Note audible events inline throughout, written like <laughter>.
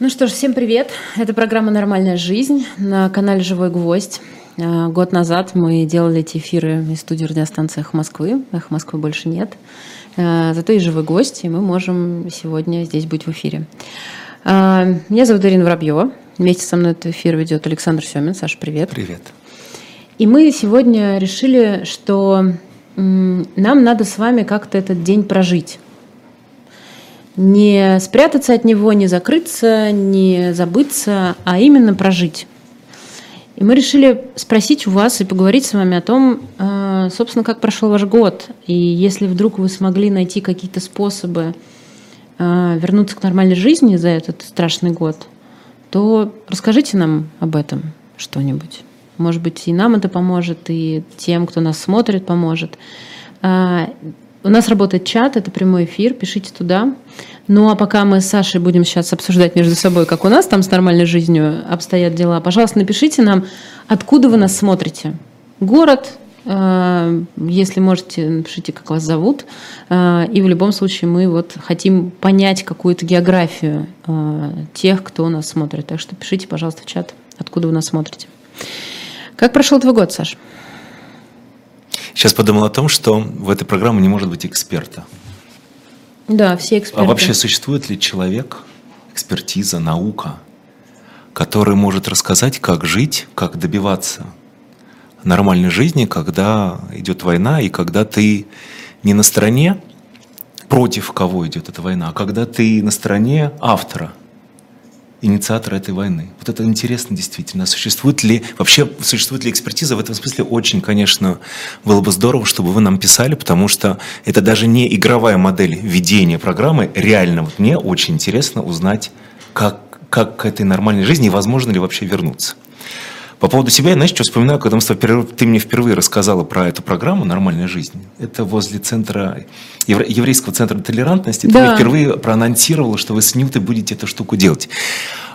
Ну что ж, всем привет. Это программа «Нормальная жизнь» на канале «Живой гвоздь». А, год назад мы делали эти эфиры из студии радиостанции «Эхо Москвы». «Эхо Москвы» больше нет. А, зато и «Живой гость», и мы можем сегодня здесь быть в эфире. А, меня зовут Ирина Воробьева. Вместе со мной этот эфир ведет Александр Семин. Саша, привет. Привет. И мы сегодня решили, что нам надо с вами как-то этот день прожить не спрятаться от него, не закрыться, не забыться, а именно прожить. И мы решили спросить у вас и поговорить с вами о том, э, собственно, как прошел ваш год. И если вдруг вы смогли найти какие-то способы э, вернуться к нормальной жизни за этот страшный год, то расскажите нам об этом что-нибудь. Может быть, и нам это поможет, и тем, кто нас смотрит, поможет. У нас работает чат, это прямой эфир, пишите туда. Ну а пока мы с Сашей будем сейчас обсуждать между собой, как у нас там с нормальной жизнью обстоят дела, пожалуйста, напишите нам, откуда вы нас смотрите. Город, э, если можете, напишите, как вас зовут. Э, и в любом случае мы вот хотим понять какую-то географию э, тех, кто нас смотрит. Так что пишите, пожалуйста, в чат, откуда вы нас смотрите. Как прошел твой год, Саш? Сейчас подумал о том, что в этой программе не может быть эксперта. Да, все эксперты. А вообще существует ли человек, экспертиза, наука, который может рассказать, как жить, как добиваться нормальной жизни, когда идет война и когда ты не на стороне, против кого идет эта война, а когда ты на стороне автора – инициатора этой войны. Вот это интересно действительно. Существует ли, вообще существует ли экспертиза? В этом смысле очень, конечно, было бы здорово, чтобы вы нам писали, потому что это даже не игровая модель ведения программы. Реально, вот мне очень интересно узнать, как, как к этой нормальной жизни, возможно ли вообще вернуться. По поводу себя, я, знаешь, что вспоминаю, когда ты мне впервые рассказала про эту программу «Нормальная жизнь». Это возле центра, еврейского центра толерантности. Да. Ты мне впервые проанонсировала, что вы с Нютой будете эту штуку делать.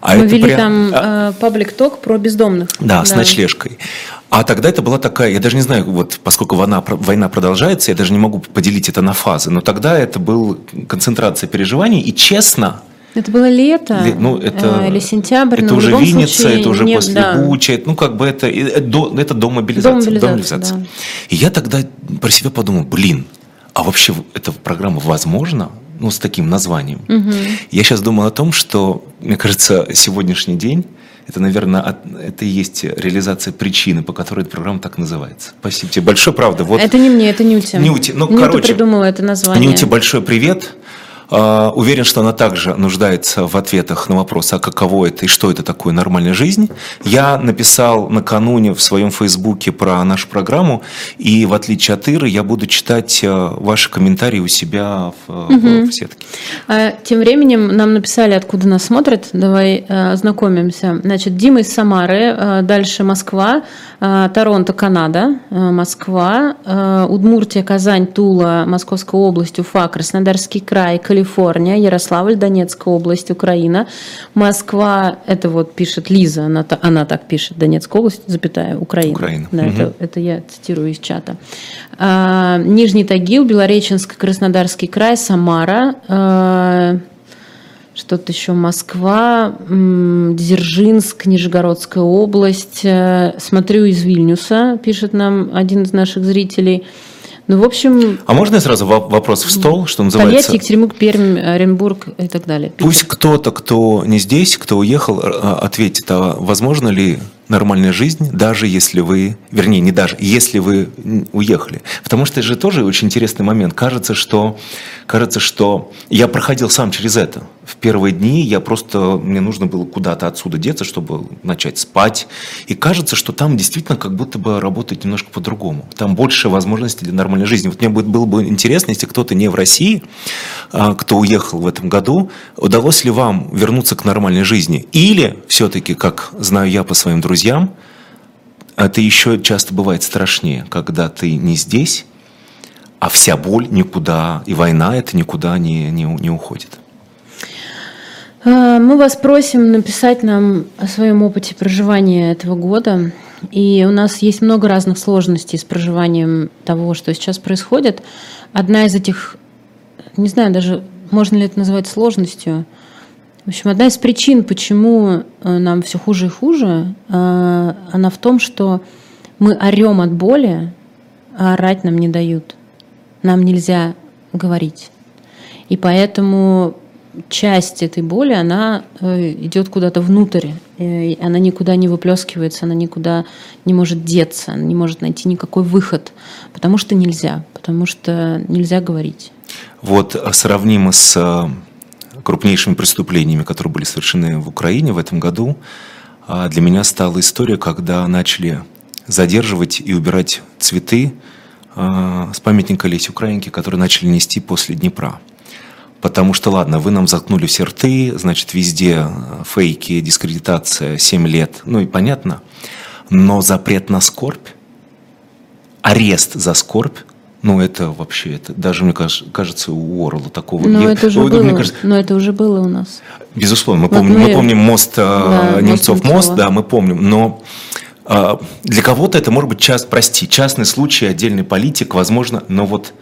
А Мы вели прям... там а... паблик-ток про бездомных. Да, да, с ночлежкой. А тогда это была такая, я даже не знаю, вот поскольку война, война продолжается, я даже не могу поделить это на фазы, но тогда это был концентрация переживаний, и честно, это было лето Ле, ну, это, э, или сентябрь. Это уже Винница, это уже не, после да. Буча, ну как бы это, это, это до мобилизации. До мобилизации. Да. И я тогда про себя подумал, блин, а вообще эта программа возможна? Ну, с таким названием. Угу. Я сейчас думал о том, что, мне кажется, сегодняшний день это, наверное, это и есть реализация причины, по которой эта программа так называется. Спасибо тебе большое, правда. Вот, это не мне, это Нюти. Нюти, ну, Нюта короче. придумала это название. Нюти, большой привет. А, уверен, что она также нуждается в ответах на вопрос, а каково это и что это такое нормальная жизнь. Я написал накануне в своем фейсбуке про нашу программу, и в отличие от Иры, я буду читать э, ваши комментарии у себя в, угу. в сетке. А, тем временем нам написали, откуда нас смотрят. Давай э, ознакомимся. Значит, Дима из Самары, дальше Москва, Торонто, Канада, Москва, Удмуртия, Казань, Тула, Московская область, Уфа, Краснодарский край, Калифорния, Ярославль, Донецкая область, Украина, Москва, это вот пишет Лиза, она, она так пишет, Донецкая область, запятая, Украина. Украина. Да, угу. это, это я цитирую из чата. А, Нижний Тагил, Белореченск, Краснодарский край, Самара, а, что-то еще Москва, Дзержинск, Нижегородская область. Э, смотрю из Вильнюса, пишет нам один из наших зрителей. Ну, в общем... А можно я сразу вопрос в стол, что называется? Тольятти, Екатеринбург, Пермь, Оренбург и так далее. Питер. Пусть кто-то, кто не здесь, кто уехал, а, ответит, а возможно ли нормальная жизнь, даже если вы, вернее, не даже, если вы уехали. Потому что это же тоже очень интересный момент. Кажется, что, кажется, что я проходил сам через это. В первые дни я просто, мне нужно было куда-то отсюда деться, чтобы начать спать. И кажется, что там действительно как будто бы работает немножко по-другому. Там больше возможностей для нормальной жизни. Вот мне было бы интересно, если кто-то не в России, а, кто уехал в этом году, удалось ли вам вернуться к нормальной жизни? Или все-таки, как знаю я по своим друзьям, друзьям, это еще часто бывает страшнее, когда ты не здесь, а вся боль никуда, и война это никуда не, не, не уходит. А, мы вас просим написать нам о своем опыте проживания этого года. И у нас есть много разных сложностей с проживанием того, что сейчас происходит. Одна из этих, не знаю даже, можно ли это назвать сложностью, В общем, одна из причин, почему э, нам все хуже и хуже, э, она в том, что мы орем от боли, а орать нам не дают. Нам нельзя говорить. И поэтому часть этой боли, она э, идет куда-то внутрь. Она никуда не выплескивается, она никуда не может деться, она не может найти никакой выход, потому что нельзя, потому что нельзя говорить. Вот сравнимо с крупнейшими преступлениями, которые были совершены в Украине в этом году, а для меня стала история, когда начали задерживать и убирать цветы а, с памятника Леси Украинки, которые начали нести после Днепра. Потому что, ладно, вы нам заткнули все рты, значит, везде фейки, дискредитация, 7 лет, ну и понятно. Но запрет на скорбь, арест за скорбь, ну, это вообще, это даже, мне кажется, у Орла такого но нет. Это уже ну, было, мне кажется, но это уже было у нас. Безусловно, мы, вот помним, мы, мы помним мост да, Немцов мост, мост, да, мы помним, но а, для кого-то это может быть част, прости, частный случай, отдельный политик, возможно, но вот,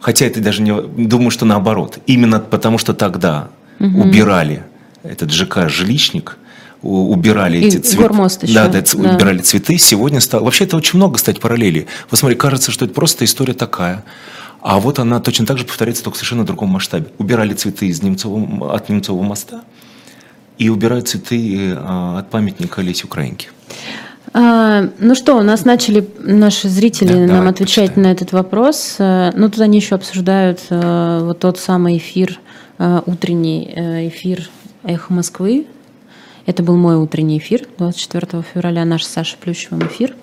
хотя это даже не, думаю, что наоборот, именно потому что тогда угу. убирали этот ЖК «Жилищник», убирали и эти цветы. Да, да, да, убирали цветы. Сегодня стало... Вообще это очень много, кстати, параллелей. Вот смотри, кажется, что это просто история такая. А вот она точно так же повторяется, только в совершенно другом масштабе. Убирали цветы из Немцова, от Немцового моста и убирают цветы а, от памятника Леси Украинки. А, ну что, у нас начали наши зрители да, нам отвечать почитаем. на этот вопрос. А, ну, тут они еще обсуждают а, вот тот самый эфир, утренний э, эфир «Эхо Москвы», это был мой утренний эфир 24 февраля, наш с Сашей Плющевым эфир.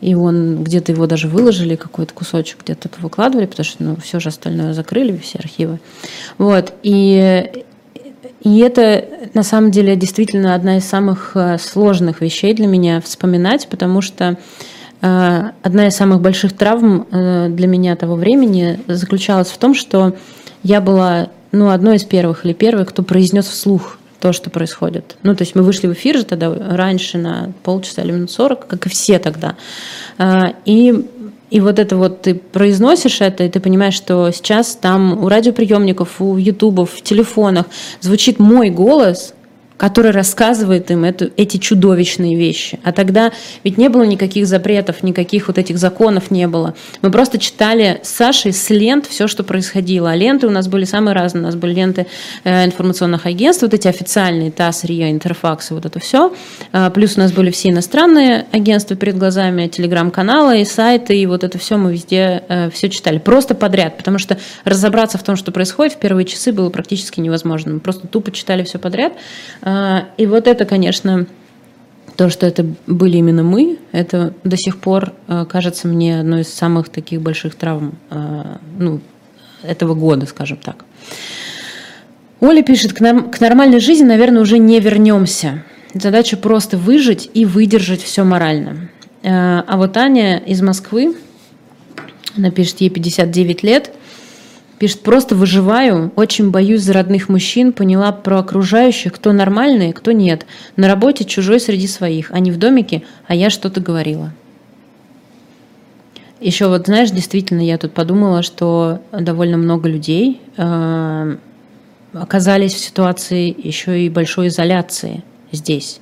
И он где-то его даже выложили, какой-то кусочек где-то выкладывали, потому что ну, все же остальное закрыли, все архивы. Вот. И, и это на самом деле действительно одна из самых э, сложных вещей для меня вспоминать, потому что э, одна из самых больших травм э, для меня того времени заключалась в том, что я была ну, одной из первых или первой, кто произнес вслух то, что происходит. Ну, то есть мы вышли в эфир же тогда раньше на полчаса или минут сорок, как и все тогда. А, и и вот это вот ты произносишь это, и ты понимаешь, что сейчас там у радиоприемников, у ютубов, в телефонах звучит мой голос, который рассказывает им эту, эти чудовищные вещи. А тогда ведь не было никаких запретов, никаких вот этих законов не было. Мы просто читали с Сашей с лент все, что происходило. А ленты у нас были самые разные. У нас были ленты э, информационных агентств, вот эти официальные, ТАСС, РИА, Интерфакс, вот это все. А, плюс у нас были все иностранные агентства перед глазами, телеграм-каналы и сайты, и вот это все мы везде э, все читали. Просто подряд, потому что разобраться в том, что происходит в первые часы было практически невозможно. Мы просто тупо читали все подряд. А, и вот это, конечно, то, что это были именно мы, это до сих пор а, кажется мне одной из самых таких больших травм а, ну, этого года, скажем так. Оля пишет, к, нам, к нормальной жизни, наверное, уже не вернемся. Задача просто выжить и выдержать все морально. А вот Аня из Москвы, она пишет, ей 59 лет – Пишет, просто выживаю, очень боюсь за родных мужчин, поняла про окружающих, кто нормальный, кто нет. На работе чужой среди своих, они в домике, а я что-то говорила. Еще вот, знаешь, действительно, я тут подумала, что довольно много людей э, оказались в ситуации еще и большой изоляции здесь.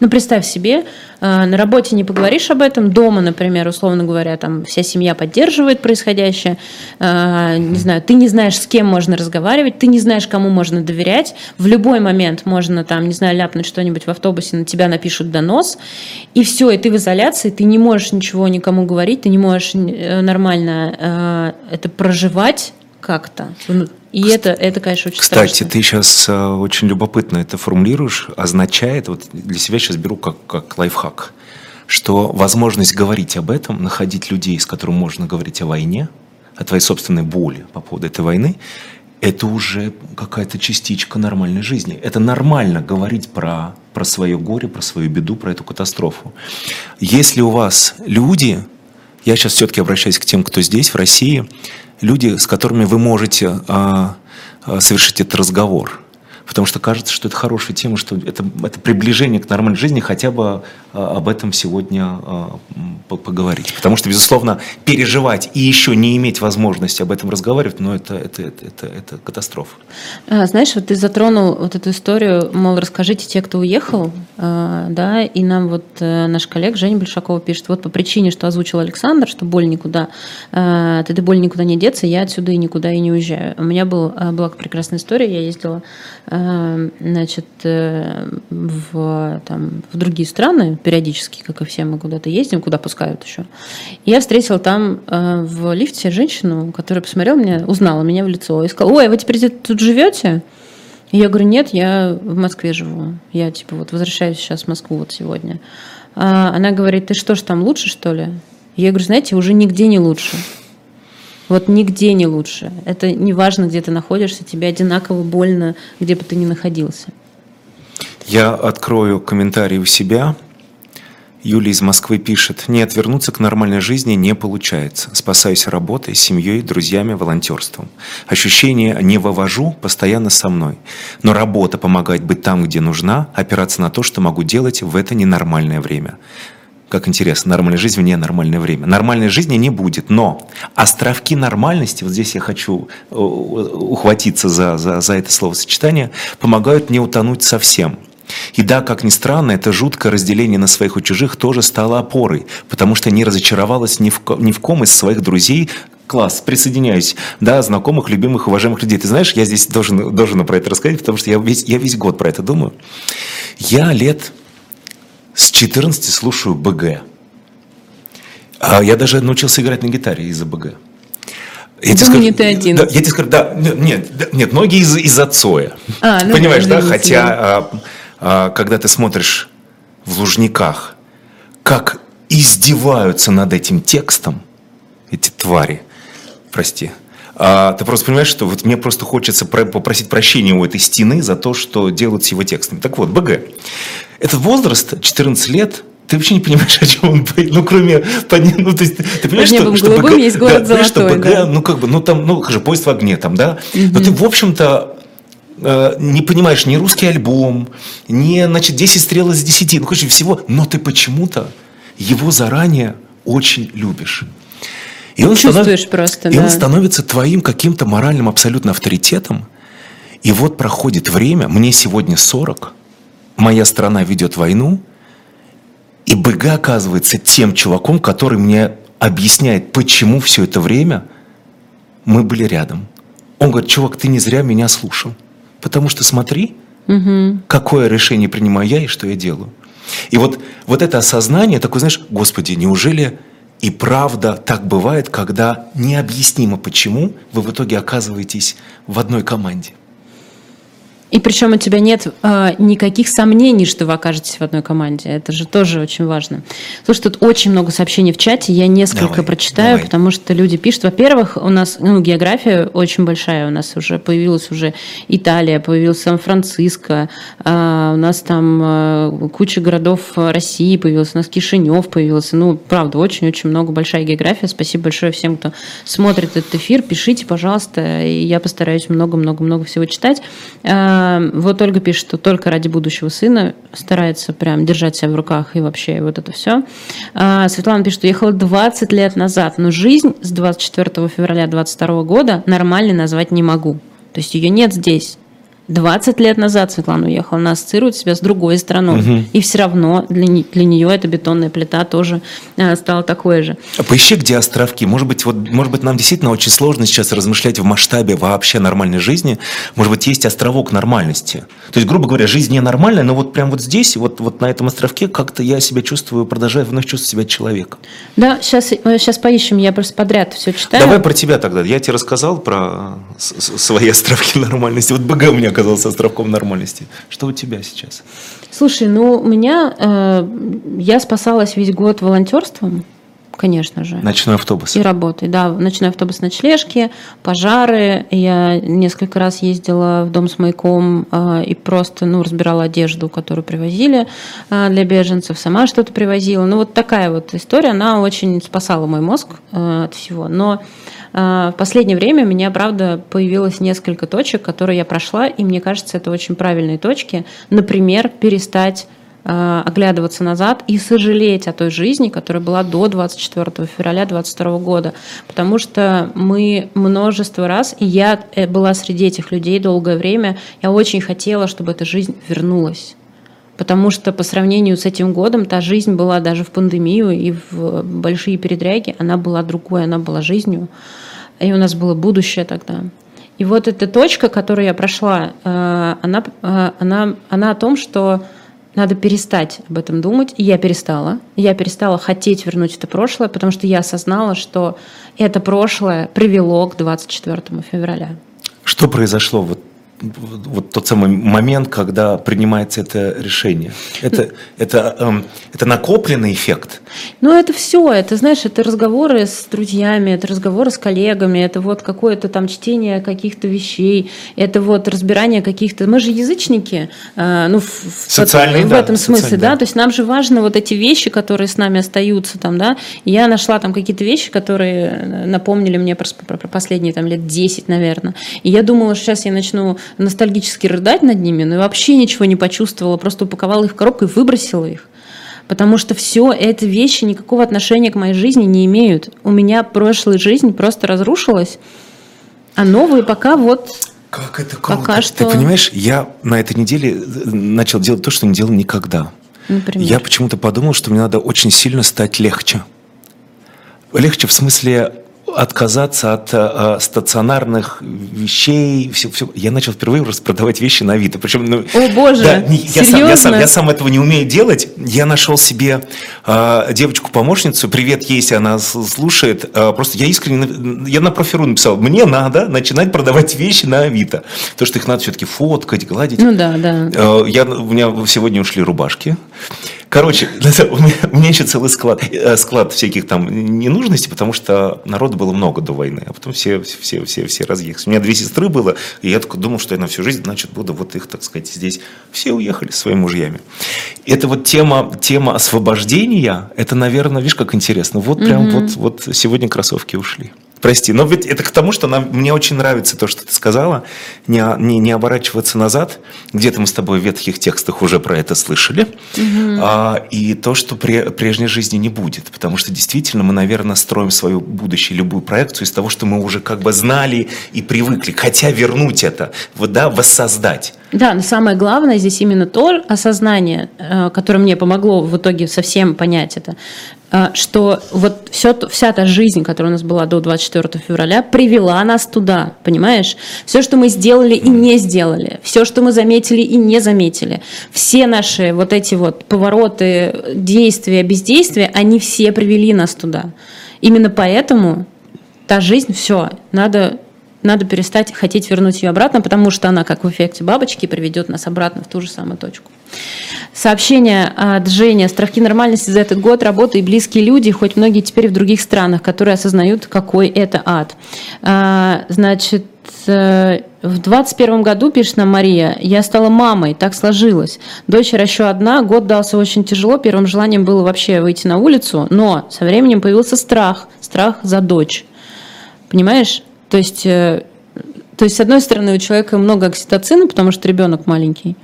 Ну, представь себе, э, на работе не поговоришь об этом, дома, например, условно говоря, там вся семья поддерживает происходящее, э, не знаю, ты не знаешь, с кем можно разговаривать, ты не знаешь, кому можно доверять, в любой момент можно там, не знаю, ляпнуть что-нибудь в автобусе, на тебя напишут донос, и все, и ты в изоляции, ты не можешь ничего никому говорить, ты не можешь э, нормально это проживать как-то. И это, это, конечно, очень Кстати, страшно. ты сейчас э, очень любопытно это формулируешь. Означает, вот для себя сейчас беру как, как лайфхак, что возможность говорить об этом, находить людей, с которыми можно говорить о войне, о твоей собственной боли по поводу этой войны, это уже какая-то частичка нормальной жизни. Это нормально говорить про, про свое горе, про свою беду, про эту катастрофу. Если у вас люди, я сейчас все-таки обращаюсь к тем, кто здесь, в России, люди, с которыми вы можете а, а, совершить этот разговор. Потому что кажется, что это хорошая тема, что это, это приближение к нормальной жизни, хотя бы а, об этом сегодня а, поговорить. Потому что, безусловно, переживать и еще не иметь возможности об этом разговаривать, ну, это, это, это, это, это катастрофа. А, знаешь, вот ты затронул вот эту историю, мол, расскажите те, кто уехал, да, и нам вот э, наш коллег Женя Большакова пишет, вот по причине, что озвучил Александр, что боль никуда, от этой боли никуда не деться, я отсюда и никуда и не уезжаю. У меня был, была прекрасная история, я ездила, значит, э, в, там, в другие страны, периодически, как и все, мы куда-то ездим, куда пускают еще. Я встретила там э, в лифте женщину, которая посмотрела меня, узнала меня в лицо и сказала, ой, а вы теперь тут живете? Я говорю, нет, я в Москве живу. Я типа вот возвращаюсь сейчас в Москву вот сегодня. А она говорит, ты что ж там лучше, что ли? Я говорю, знаете, уже нигде не лучше. Вот нигде не лучше. Это не важно, где ты находишься, тебе одинаково больно, где бы ты ни находился. Я открою комментарий у себя. Юлия из Москвы пишет, нет, вернуться к нормальной жизни не получается. Спасаюсь работой, семьей, друзьями, волонтерством. Ощущение «не вывожу» постоянно со мной. Но работа помогает быть там, где нужна, опираться на то, что могу делать в это ненормальное время. Как интересно, нормальная жизнь в ненормальное время. Нормальной жизни не будет, но островки нормальности, вот здесь я хочу э, ухватиться за, за, за это словосочетание, помогают не утонуть совсем. И да, как ни странно, это жуткое разделение на своих и чужих тоже стало опорой, потому что не разочаровалась ни в, ни в ком из своих друзей, класс, присоединяюсь, да, знакомых, любимых, уважаемых людей. Ты знаешь, я здесь должен, должен про это рассказать, потому что я весь, я весь год про это думаю. Я лет с 14 слушаю БГ. А я даже научился играть на гитаре из-за БГ. Я тебе скажу, не ты один. Да, я тебе скажу, да, нет, нет, многие из, из-за Цоя. А, ну, Понимаешь, да? Хотя а, а, когда ты смотришь в Лужниках, как издеваются над этим текстом эти твари, прости, а, ты просто понимаешь, что вот мне просто хочется попросить прощения у этой стены за то, что делают с его текстами. Так вот, БГ. Этот возраст, 14 лет, ты вообще не понимаешь, о чем он будет, ну, кроме, ну, то есть, ты понимаешь, что, что БГ, есть город да, золотой, что БГ, да? ну, как бы, ну, там, ну, же, поезд в огне, там, да, угу. но ты, в общем-то, Э, не понимаешь ни русский альбом, ни, значит, 10 стрел из 10, ну, короче, всего, но ты почему-то его заранее очень любишь. И он, Чувствуешь станов... просто, и да. он становится твоим каким-то моральным абсолютно авторитетом. И вот проходит время, мне сегодня 40, моя страна ведет войну, и БГ оказывается тем чуваком, который мне объясняет, почему все это время мы были рядом. Он говорит, чувак, ты не зря меня слушал. Потому что смотри, угу. какое решение принимаю я и что я делаю. И вот, вот это осознание, такое, знаешь, Господи, неужели и правда так бывает, когда необъяснимо почему вы в итоге оказываетесь в одной команде? И причем у тебя нет э, никаких сомнений, что вы окажетесь в одной команде. Это же тоже очень важно. Слушай, тут очень много сообщений в чате. Я несколько давай, прочитаю, давай. потому что люди пишут. Во-первых, у нас ну, география очень большая. У нас уже появилась уже Италия, появился Сан-Франциско. Э, у нас там э, куча городов России появилась. У нас Кишинев появился. Ну, правда, очень-очень много большая география. Спасибо большое всем, кто смотрит этот эфир. Пишите, пожалуйста. Я постараюсь много-много-много всего читать. Э, вот Ольга пишет, что только ради будущего сына старается прям держать себя в руках и вообще вот это все. А, Светлана пишет, что ехала 20 лет назад, но жизнь с 24 февраля 22 года нормально назвать не могу. То есть ее нет здесь. 20 лет назад Светлана уехала, она ассоциирует себя с другой страной. Угу. И все равно для, для нее эта бетонная плита тоже э, стала такой же. А поищи, где островки. Может быть, вот, может быть, нам действительно очень сложно сейчас размышлять в масштабе вообще нормальной жизни. Может быть, есть островок нормальности. То есть, грубо говоря, жизнь не нормальная, но вот прям вот здесь, вот, вот на этом островке как-то я себя чувствую, продолжаю вновь чувствовать себя человеком. Да, сейчас, сейчас поищем, я просто подряд все читаю. Давай про тебя тогда. Я тебе рассказал про свои островки <laughs> нормальности. Вот БГ у меня оказался островком нормальности. Что у тебя сейчас? Слушай, ну у меня, э, я спасалась весь год волонтерством, конечно же. Ночной автобус. И работой, да. Ночной автобус ночлежки, пожары. Я несколько раз ездила в дом с маяком э, и просто ну, разбирала одежду, которую привозили э, для беженцев, сама что-то привозила. Ну, вот такая вот история, она очень спасала мой мозг э, от всего. Но в последнее время у меня, правда, появилось несколько точек, которые я прошла, и мне кажется, это очень правильные точки. Например, перестать оглядываться назад и сожалеть о той жизни, которая была до 24 февраля 2022 года. Потому что мы множество раз, и я э, была среди этих людей долгое время, я очень хотела, чтобы эта жизнь вернулась. Потому что по сравнению с этим годом та жизнь была даже в пандемию и в большие передряги, она была другой, она была жизнью. И у нас было будущее тогда. И вот эта точка, которую я прошла, э, она, она, она о том, что надо перестать об этом думать. И я перестала. Я перестала хотеть вернуть это прошлое, потому что я осознала, что это прошлое привело к 24 февраля. Что произошло вот вот тот самый момент, когда принимается это решение. Это, это, эм, это накопленный эффект. Ну, это все. Это, знаешь, это разговоры с друзьями, это разговоры с коллегами, это вот какое-то там чтение каких-то вещей, это вот разбирание каких-то... Мы же язычники, э, ну, в, Социальные, в, да, этом смысле, да. да. То есть нам же важно вот эти вещи, которые с нами остаются там, да. Я нашла там какие-то вещи, которые напомнили мне про, про последние там лет 10, наверное. И я думала, что сейчас я начну ностальгически рыдать над ними, но я вообще ничего не почувствовала, просто упаковала их в коробку и выбросила их. Потому что все эти вещи никакого отношения к моей жизни не имеют. У меня прошлая жизнь просто разрушилась, а новые пока вот как это круто. Пока что... Ты понимаешь, я на этой неделе э, начал делать то, что не делал никогда. Например? Я почему-то подумал, что мне надо очень сильно стать легче. Легче в смысле отказаться от э, стационарных вещей. Все, все. Я начал впервые продавать вещи на Авито. Причем, ну, О боже, да, не, я, сам, я, сам, серьезно? я сам этого не умею делать. Я нашел себе э, девочку-помощницу. Привет, если она слушает. Э, просто я искренне, я на профиру написал, мне надо начинать продавать вещи на Авито. Потому что их надо все-таки фоткать, гладить. Ну да, да. Э, я, у меня сегодня ушли рубашки. Короче, <laughs> у меня, у меня еще целый склад, э, склад всяких там ненужностей, потому что народу было много до войны, а потом все, все, все, все разъехались. У меня две сестры было, и я такой думал, что я на всю жизнь, значит, буду вот их, так сказать, здесь. Все уехали со своими мужьями. Это вот тема, тема освобождения, это, наверное, видишь, как интересно. Вот прям mm-hmm. вот, вот сегодня кроссовки ушли. Прости, но ведь это к тому, что нам, мне очень нравится то, что ты сказала, не, не, не оборачиваться назад. Где-то мы с тобой в ветхих текстах уже про это слышали. Угу. А, и то, что при, прежней жизни не будет. Потому что действительно мы, наверное, строим свою будущее, любую проекцию из того, что мы уже как бы знали и привыкли. Хотя вернуть это, вот, да, воссоздать. Да, но самое главное здесь именно то осознание, э, которое мне помогло в итоге совсем понять это, э, что вот все, вся та жизнь, которая у нас была до 24 февраля, привела нас туда, понимаешь? Все, что мы сделали и не сделали, все, что мы заметили и не заметили, все наши вот эти вот повороты, действия, бездействия, они все привели нас туда. Именно поэтому та жизнь, все, надо надо перестать хотеть вернуть ее обратно, потому что она, как в эффекте бабочки, приведет нас обратно в ту же самую точку. Сообщение от Жени. Страхи нормальности за этот год, работа и близкие люди, хоть многие теперь в других странах, которые осознают, какой это ад. А, значит, э, в 21 году, пишет нам Мария, я стала мамой, так сложилось. Дочь еще одна, год дался очень тяжело, первым желанием было вообще выйти на улицу, но со временем появился страх, страх за дочь. Понимаешь? То есть, э, то есть, с одной стороны, у человека много окситоцина, потому что ребенок маленький,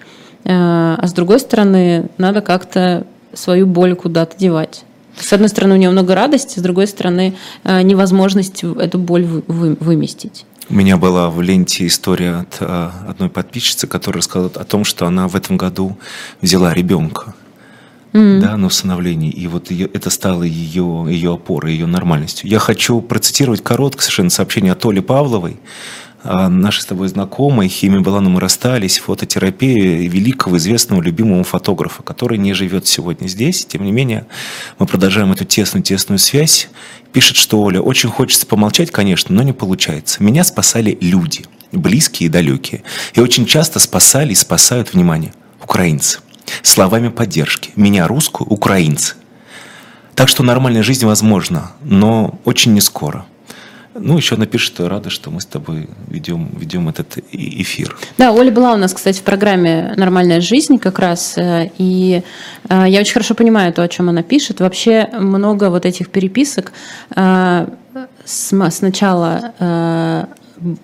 э, а с другой стороны, надо как-то свою боль куда-то девать. С одной стороны, у него много радости, с другой стороны, э, невозможность эту боль выместить. У меня была в ленте история от одной подписчицы, которая рассказала о том, что она в этом году взяла ребенка mm-hmm. да, на усыновлении. И вот ее, это стало ее, ее опорой, ее нормальностью. Я хочу процитировать короткое совершенно сообщение от Оли Павловой, а, нашей с тобой знакомой, Хими Балану мы расстались, фототерапия великого, известного, любимого фотографа, который не живет сегодня здесь. Тем не менее, мы продолжаем эту тесную-тесную связь. Пишет, что Оля, очень хочется помолчать, конечно, но не получается. Меня спасали люди, близкие и далекие. И очень часто спасали и спасают, внимание, украинцы словами поддержки. Меня русскую, украинцы. Так что нормальная жизнь возможна, но очень не скоро. Ну, еще напишет, что рада, что мы с тобой ведем, ведем этот эфир. Да, Оля была у нас, кстати, в программе «Нормальная жизнь» как раз, э, и э, я очень хорошо понимаю то, о чем она пишет. Вообще много вот этих переписок э, сначала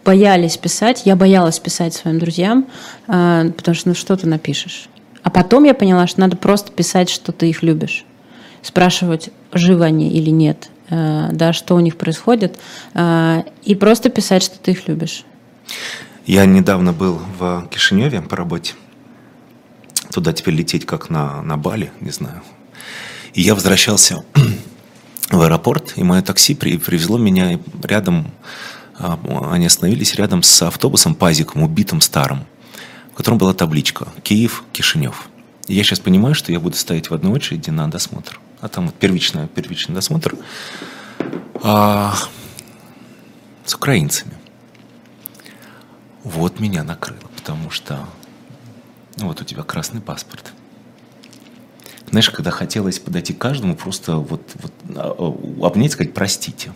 боялись писать, я боялась писать своим друзьям, потому что ну что ты напишешь? А потом я поняла, что надо просто писать, что ты их любишь. Спрашивать, живы они или нет – Э, да, что у них происходит, э, и просто писать, что ты их любишь. Я недавно был в Кишиневе по работе. Туда теперь лететь как на, на Бали, не знаю. И я возвращался <clears throat> в аэропорт, и мое такси при, привезло меня рядом, а, они остановились рядом с автобусом пазиком, убитым старым, в котором была табличка «Киев, Кишинев». Я сейчас понимаю, что я буду стоять в одной очереди на досмотр а там вот первичный, первичный досмотр, а, с украинцами. Вот меня накрыло, потому что ну, вот у тебя красный паспорт. Знаешь, когда хотелось подойти к каждому, просто вот, вот а, а, обнять, сказать «простите».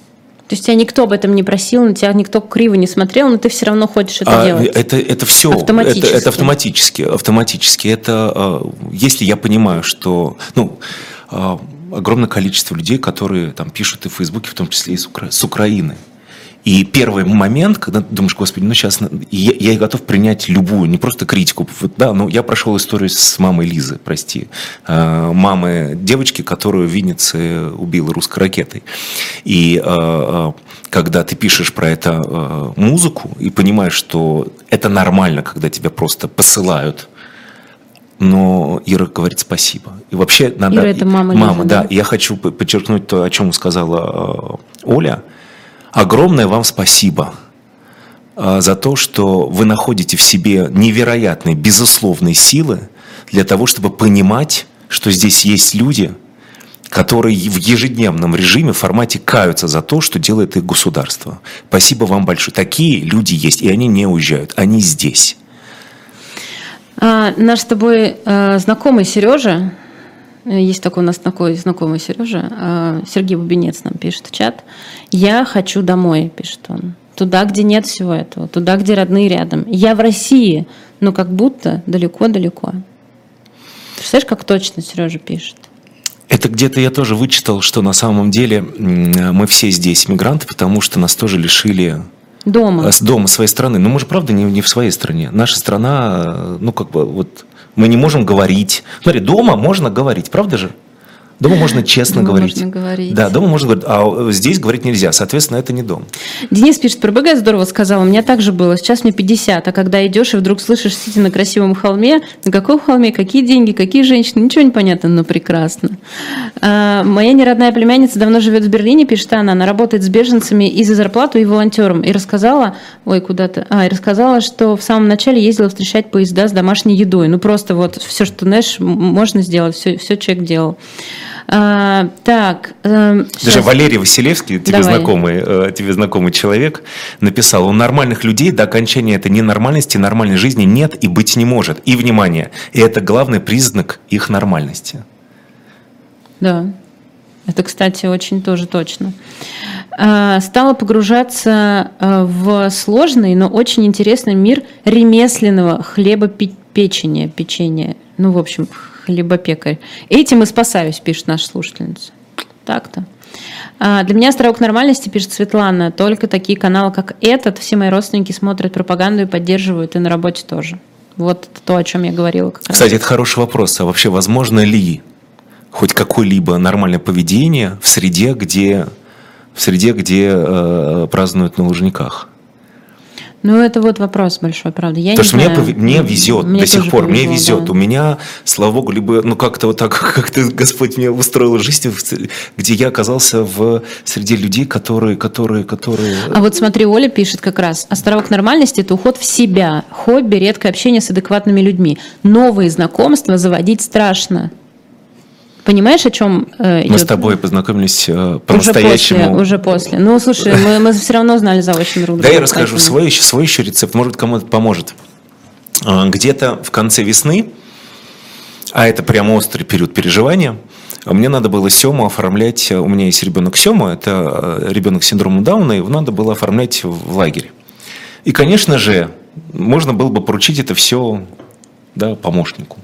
То есть тебя никто об этом не просил, на тебя никто криво не смотрел, но ты все равно хочешь это а, делать. Это, это все. Автоматически. Это, это автоматически. Автоматически. Это если я понимаю, что. Ну, огромное количество людей, которые там пишут и в Фейсбуке, в том числе и с Украины. И первый момент, когда ты думаешь, господи, ну сейчас я, я готов принять любую, не просто критику. Вот, да, ну я прошел историю с мамой Лизы, прости, э, мамы девочки, которую в Виннице убила русской ракетой. И э, э, когда ты пишешь про это музыку и понимаешь, что это нормально, когда тебя просто посылают но Ира говорит спасибо. И вообще надо... Ира это мама Мама, Лиза, да. да. Я хочу подчеркнуть то, о чем сказала Оля. Огромное вам спасибо э, за то, что вы находите в себе невероятные, безусловные силы для того, чтобы понимать, что здесь есть люди, которые в ежедневном режиме, в формате каются за то, что делает их государство. Спасибо вам большое. Такие люди есть, и они не уезжают, они здесь. А, наш с тобой а, знакомый Сережа, есть такой у нас такой знакомый Сережа, а, Сергей Бубенец нам пишет в чат. Я хочу домой, пишет он. Туда, где нет всего этого, туда, где родные рядом. Я в России, но как будто далеко-далеко. Представляешь, как точно Сережа пишет? Это где-то я тоже вычитал, что на самом деле мы все здесь мигранты, потому что нас тоже лишили Дома. С дома своей страны. Но мы же, правда, не, не в своей стране. Наша страна, ну, как бы, вот, мы не можем говорить. Смотри, дома можно говорить, правда же? Дома можно честно дома говорить. Можно говорить. Да, дома можно говорить, а здесь говорить нельзя. Соответственно, это не дом. Денис пишет, про БГ здорово сказал. У меня так же было. Сейчас мне 50, а когда идешь и вдруг слышишь, сидя на красивом холме, на каком холме, какие деньги, какие женщины, ничего не понятно, но прекрасно. А, моя неродная племянница давно живет в Берлине, пишет она. Она работает с беженцами и за зарплату, и волонтером. И рассказала, ой, куда-то, а, и рассказала, что в самом начале ездила встречать поезда с домашней едой. Ну, просто вот все, что, знаешь, можно сделать, все, все человек делал. А, так. Э, Даже Валерий Василевский, тебе знакомый, э, тебе знакомый человек, написал: у нормальных людей до окончания этой ненормальности, нормальной жизни нет и быть не может. И внимание, и это главный признак их нормальности. Да. Это, кстати, очень тоже точно. А, стала погружаться э, в сложный, но очень интересный мир ремесленного хлебопечения, печенья. Ну, в общем, хлебопекарь. Этим и спасаюсь, пишет наша слушательница. Так-то. А, для меня островок нормальности, пишет Светлана, только такие каналы, как этот, все мои родственники смотрят пропаганду и поддерживают, и на работе тоже. Вот то, о чем я говорила. Как Кстати, раз. это хороший вопрос. А вообще возможно ли хоть какое-либо нормальное поведение в среде, где, в среде, где э, празднуют на Лужниках? Ну, это вот вопрос большой, правда. Я Потому что знаю. мне, мне везет мне до сих пор, повезло, мне везет. Да. У меня, слава богу, либо, ну, как-то вот так, <laughs> как-то Господь мне устроил жизнь, где я оказался в среди людей, которые, которые, которые... А вот смотри, Оля пишет как раз, островок нормальности – это уход в себя, хобби, редкое общение с адекватными людьми. Новые знакомства заводить страшно. Понимаешь, о чем э, идет? Мы с тобой познакомились э, по-настоящему. Уже после, уже после. Ну, слушай, мы, мы все равно знали заочно друг друга. Да, я расскажу свой еще, свой еще рецепт, может, кому-то поможет. А, где-то в конце весны, а это прямо острый период переживания, мне надо было Сему оформлять, у меня есть ребенок Сема, это э, ребенок с синдромом Дауна, его надо было оформлять в лагере. И, конечно же, можно было бы поручить это все да, помощнику.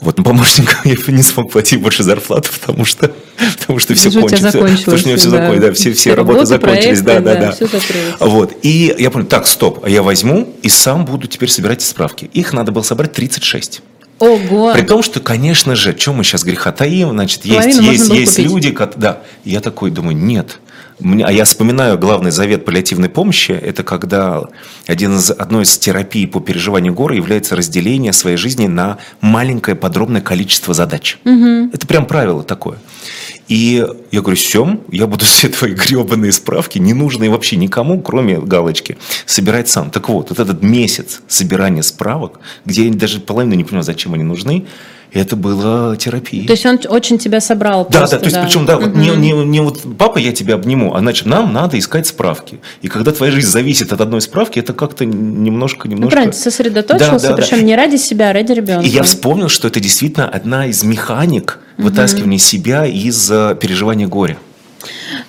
Вот, но помощнику я не смог платить больше зарплату, потому что, потому что все кончилось. Потому что у меня все да. закончилось, да, все, все работы, работы закончились. Проекты, да, да, да. да. Вот. И я понял, так, стоп, а я возьму и сам буду теперь собирать справки. Их надо было собрать 36. Ого. При том, что, конечно же, чем мы сейчас греха таим, значит, есть, есть, есть люди, да, я такой думаю, нет, а я вспоминаю главный завет паллиативной помощи, это когда один из, одной из терапий по переживанию горя является разделение своей жизни на маленькое подробное количество задач. Угу. Это прям правило такое. И я говорю, Сем, я буду все твои гребаные справки, не нужные вообще никому, кроме галочки, собирать сам. Так вот, вот этот месяц собирания справок, где я даже половину не понимаю, зачем они нужны, это была терапия. То есть он очень тебя собрал. Да, просто, да, то есть да. причем, да, угу. вот не, не, не вот папа, я тебя обниму, а значит, нам надо искать справки. И когда твоя жизнь зависит от одной справки, это как-то немножко, немножко. Ну, правильно, сосредоточился, да, да, причем да. не ради себя, а ради ребенка. И я вспомнил, что это действительно одна из механик угу. вытаскивания себя из э, переживания горя.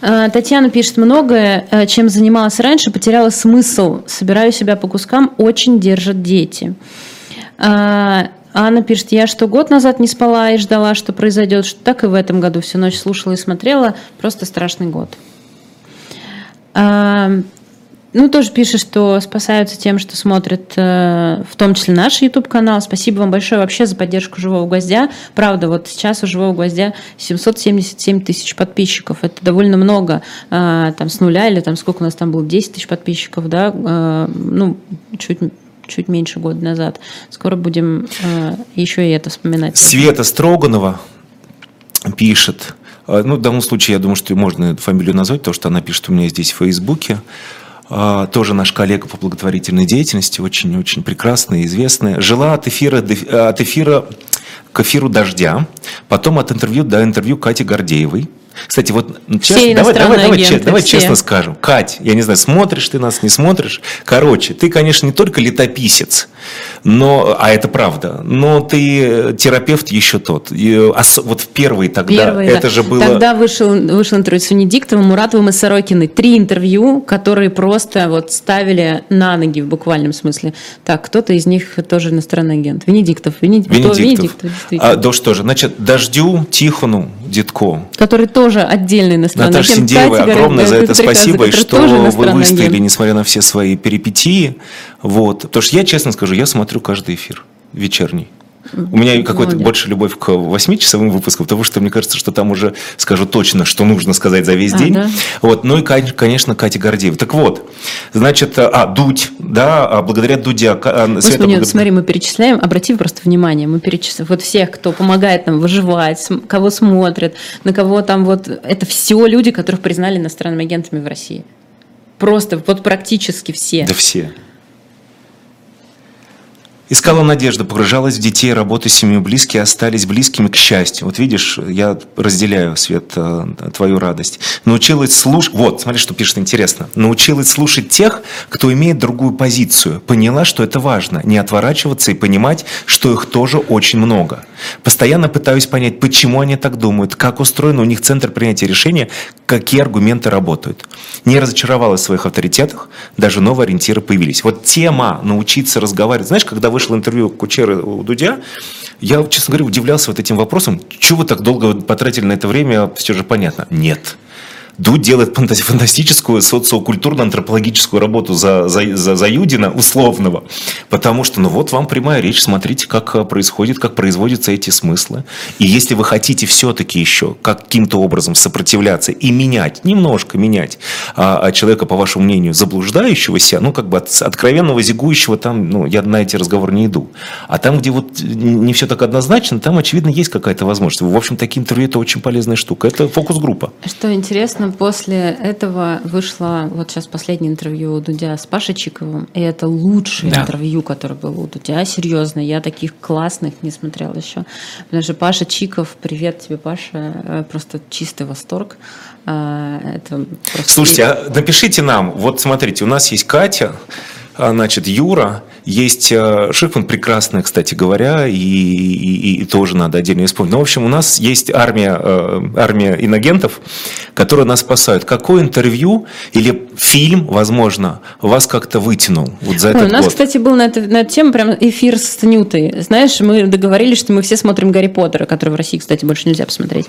А, Татьяна пишет многое, э, чем занималась раньше, потеряла смысл. Собираю себя по кускам, очень держат дети. Анна пишет, я что год назад не спала и ждала, что произойдет, что так и в этом году всю ночь слушала и смотрела. Просто страшный год. А, ну, тоже пишет, что спасаются тем, что смотрят, э, в том числе наш YouTube-канал. Спасибо вам большое вообще за поддержку «Живого гвоздя». Правда, вот сейчас у «Живого гвоздя» 777 тысяч подписчиков. Это довольно много. А, там с нуля или там сколько у нас там было, 10 тысяч подписчиков, да? А, ну, чуть чуть меньше года назад. Скоро будем э, еще и это вспоминать. Света Строганова пишет, э, ну, в данном случае, я думаю, что можно фамилию назвать, потому что она пишет у меня здесь в Фейсбуке. Uh, тоже наш коллега по благотворительной деятельности, очень-очень прекрасная известная. Жила от эфира, от эфира к эфиру «Дождя», потом от интервью до интервью Кати Гордеевой. Кстати, вот честно, давай, давай, давай, агенты, давай честно скажем. Кать, я не знаю, смотришь ты нас, не смотришь. Короче, ты, конечно, не только летописец, но, а это правда, но ты терапевт еще тот. И, вот в первый тогда, первый, это да. же было... Тогда вышел, вышел интервью с Венедиктовым, Муратовым и Сорокиной. Три интервью, которые просто вот ставили на ноги в буквальном смысле. Так, кто-то из них тоже иностранный агент. Венедиктов. Венедиктов. Венедиктов, а, да что же, значит, Дождю, Тихону, Дитко. Который тоже отдельный иностранный Наташа агент. Синдеева, Катя, огромное за это спасибо, и что вы выстояли, агент. несмотря на все свои перипетии. Вот. Потому что я, честно скажу, я смотрю каждый эфир вечерний. У меня какой-то больше любовь к 8-часовым выпускам, потому что мне кажется, что там уже скажу точно, что нужно сказать за весь а, день. Да? Вот. Ну и, конечно, Катя Гордеева. Так вот, значит, а, Дудь, да, а благодаря Дудя... А, Господи, Света... нет, смотри, мы перечисляем, обрати просто внимание, мы перечисляем вот всех, кто помогает нам выживать, кого смотрят, на кого там вот... Это все люди, которых признали иностранными агентами в России. Просто вот практически все. Да все. Искала надежду, погружалась в детей, работы с семьей, близкие остались близкими к счастью. Вот видишь, я разделяю, Свет, э, твою радость. Научилась слушать, вот, смотри, что пишет интересно. Научилась слушать тех, кто имеет другую позицию. Поняла, что это важно, не отворачиваться и понимать, что их тоже очень много. Постоянно пытаюсь понять, почему они так думают, как устроен у них центр принятия решения, какие аргументы работают. Не разочаровалась в своих авторитетах, даже новые ориентиры появились. Вот тема научиться разговаривать. Знаешь, когда вышло интервью Кучеры у Дудя, я, честно говоря, удивлялся вот этим вопросом. Чего вы так долго потратили на это время, все же понятно. Нет. Дудь делает фантастическую социокультурно-антропологическую работу за, за, за, за Юдина, условного, потому что, ну вот вам прямая речь, смотрите, как э, происходит, как производятся эти смыслы. И если вы хотите все-таки еще каким-то образом сопротивляться и менять, немножко менять а, а человека, по вашему мнению, заблуждающегося, ну как бы от, откровенного зигующего, там, ну я на эти разговоры не иду. А там, где вот не все так однозначно, там, очевидно, есть какая-то возможность. В общем, такие интервью – это очень полезная штука. Это фокус-группа. Что интересно, Собственно, после этого вышло вот сейчас последнее интервью у Дудя с Пашей Чиковым, и это лучшее да. интервью, которое было у Дудя, серьезно, я таких классных не смотрела еще, потому что Паша Чиков, привет тебе, Паша, э, просто чистый восторг. А, это Слушайте, а напишите нам, вот смотрите, у нас есть Катя, значит, Юра Есть э, Шихман прекрасная, кстати говоря, и, и, и тоже надо отдельно вспомнить. Но, в общем, у нас есть армия, э, армия иногентов, которые нас спасают. Какое интервью или фильм, возможно, вас как-то вытянул вот за Ой, этот У нас, год? кстати, был на, это, на эту тему прям эфир с Нютой. Знаешь, мы договорились, что мы все смотрим Гарри Поттера, который в России, кстати, больше нельзя посмотреть.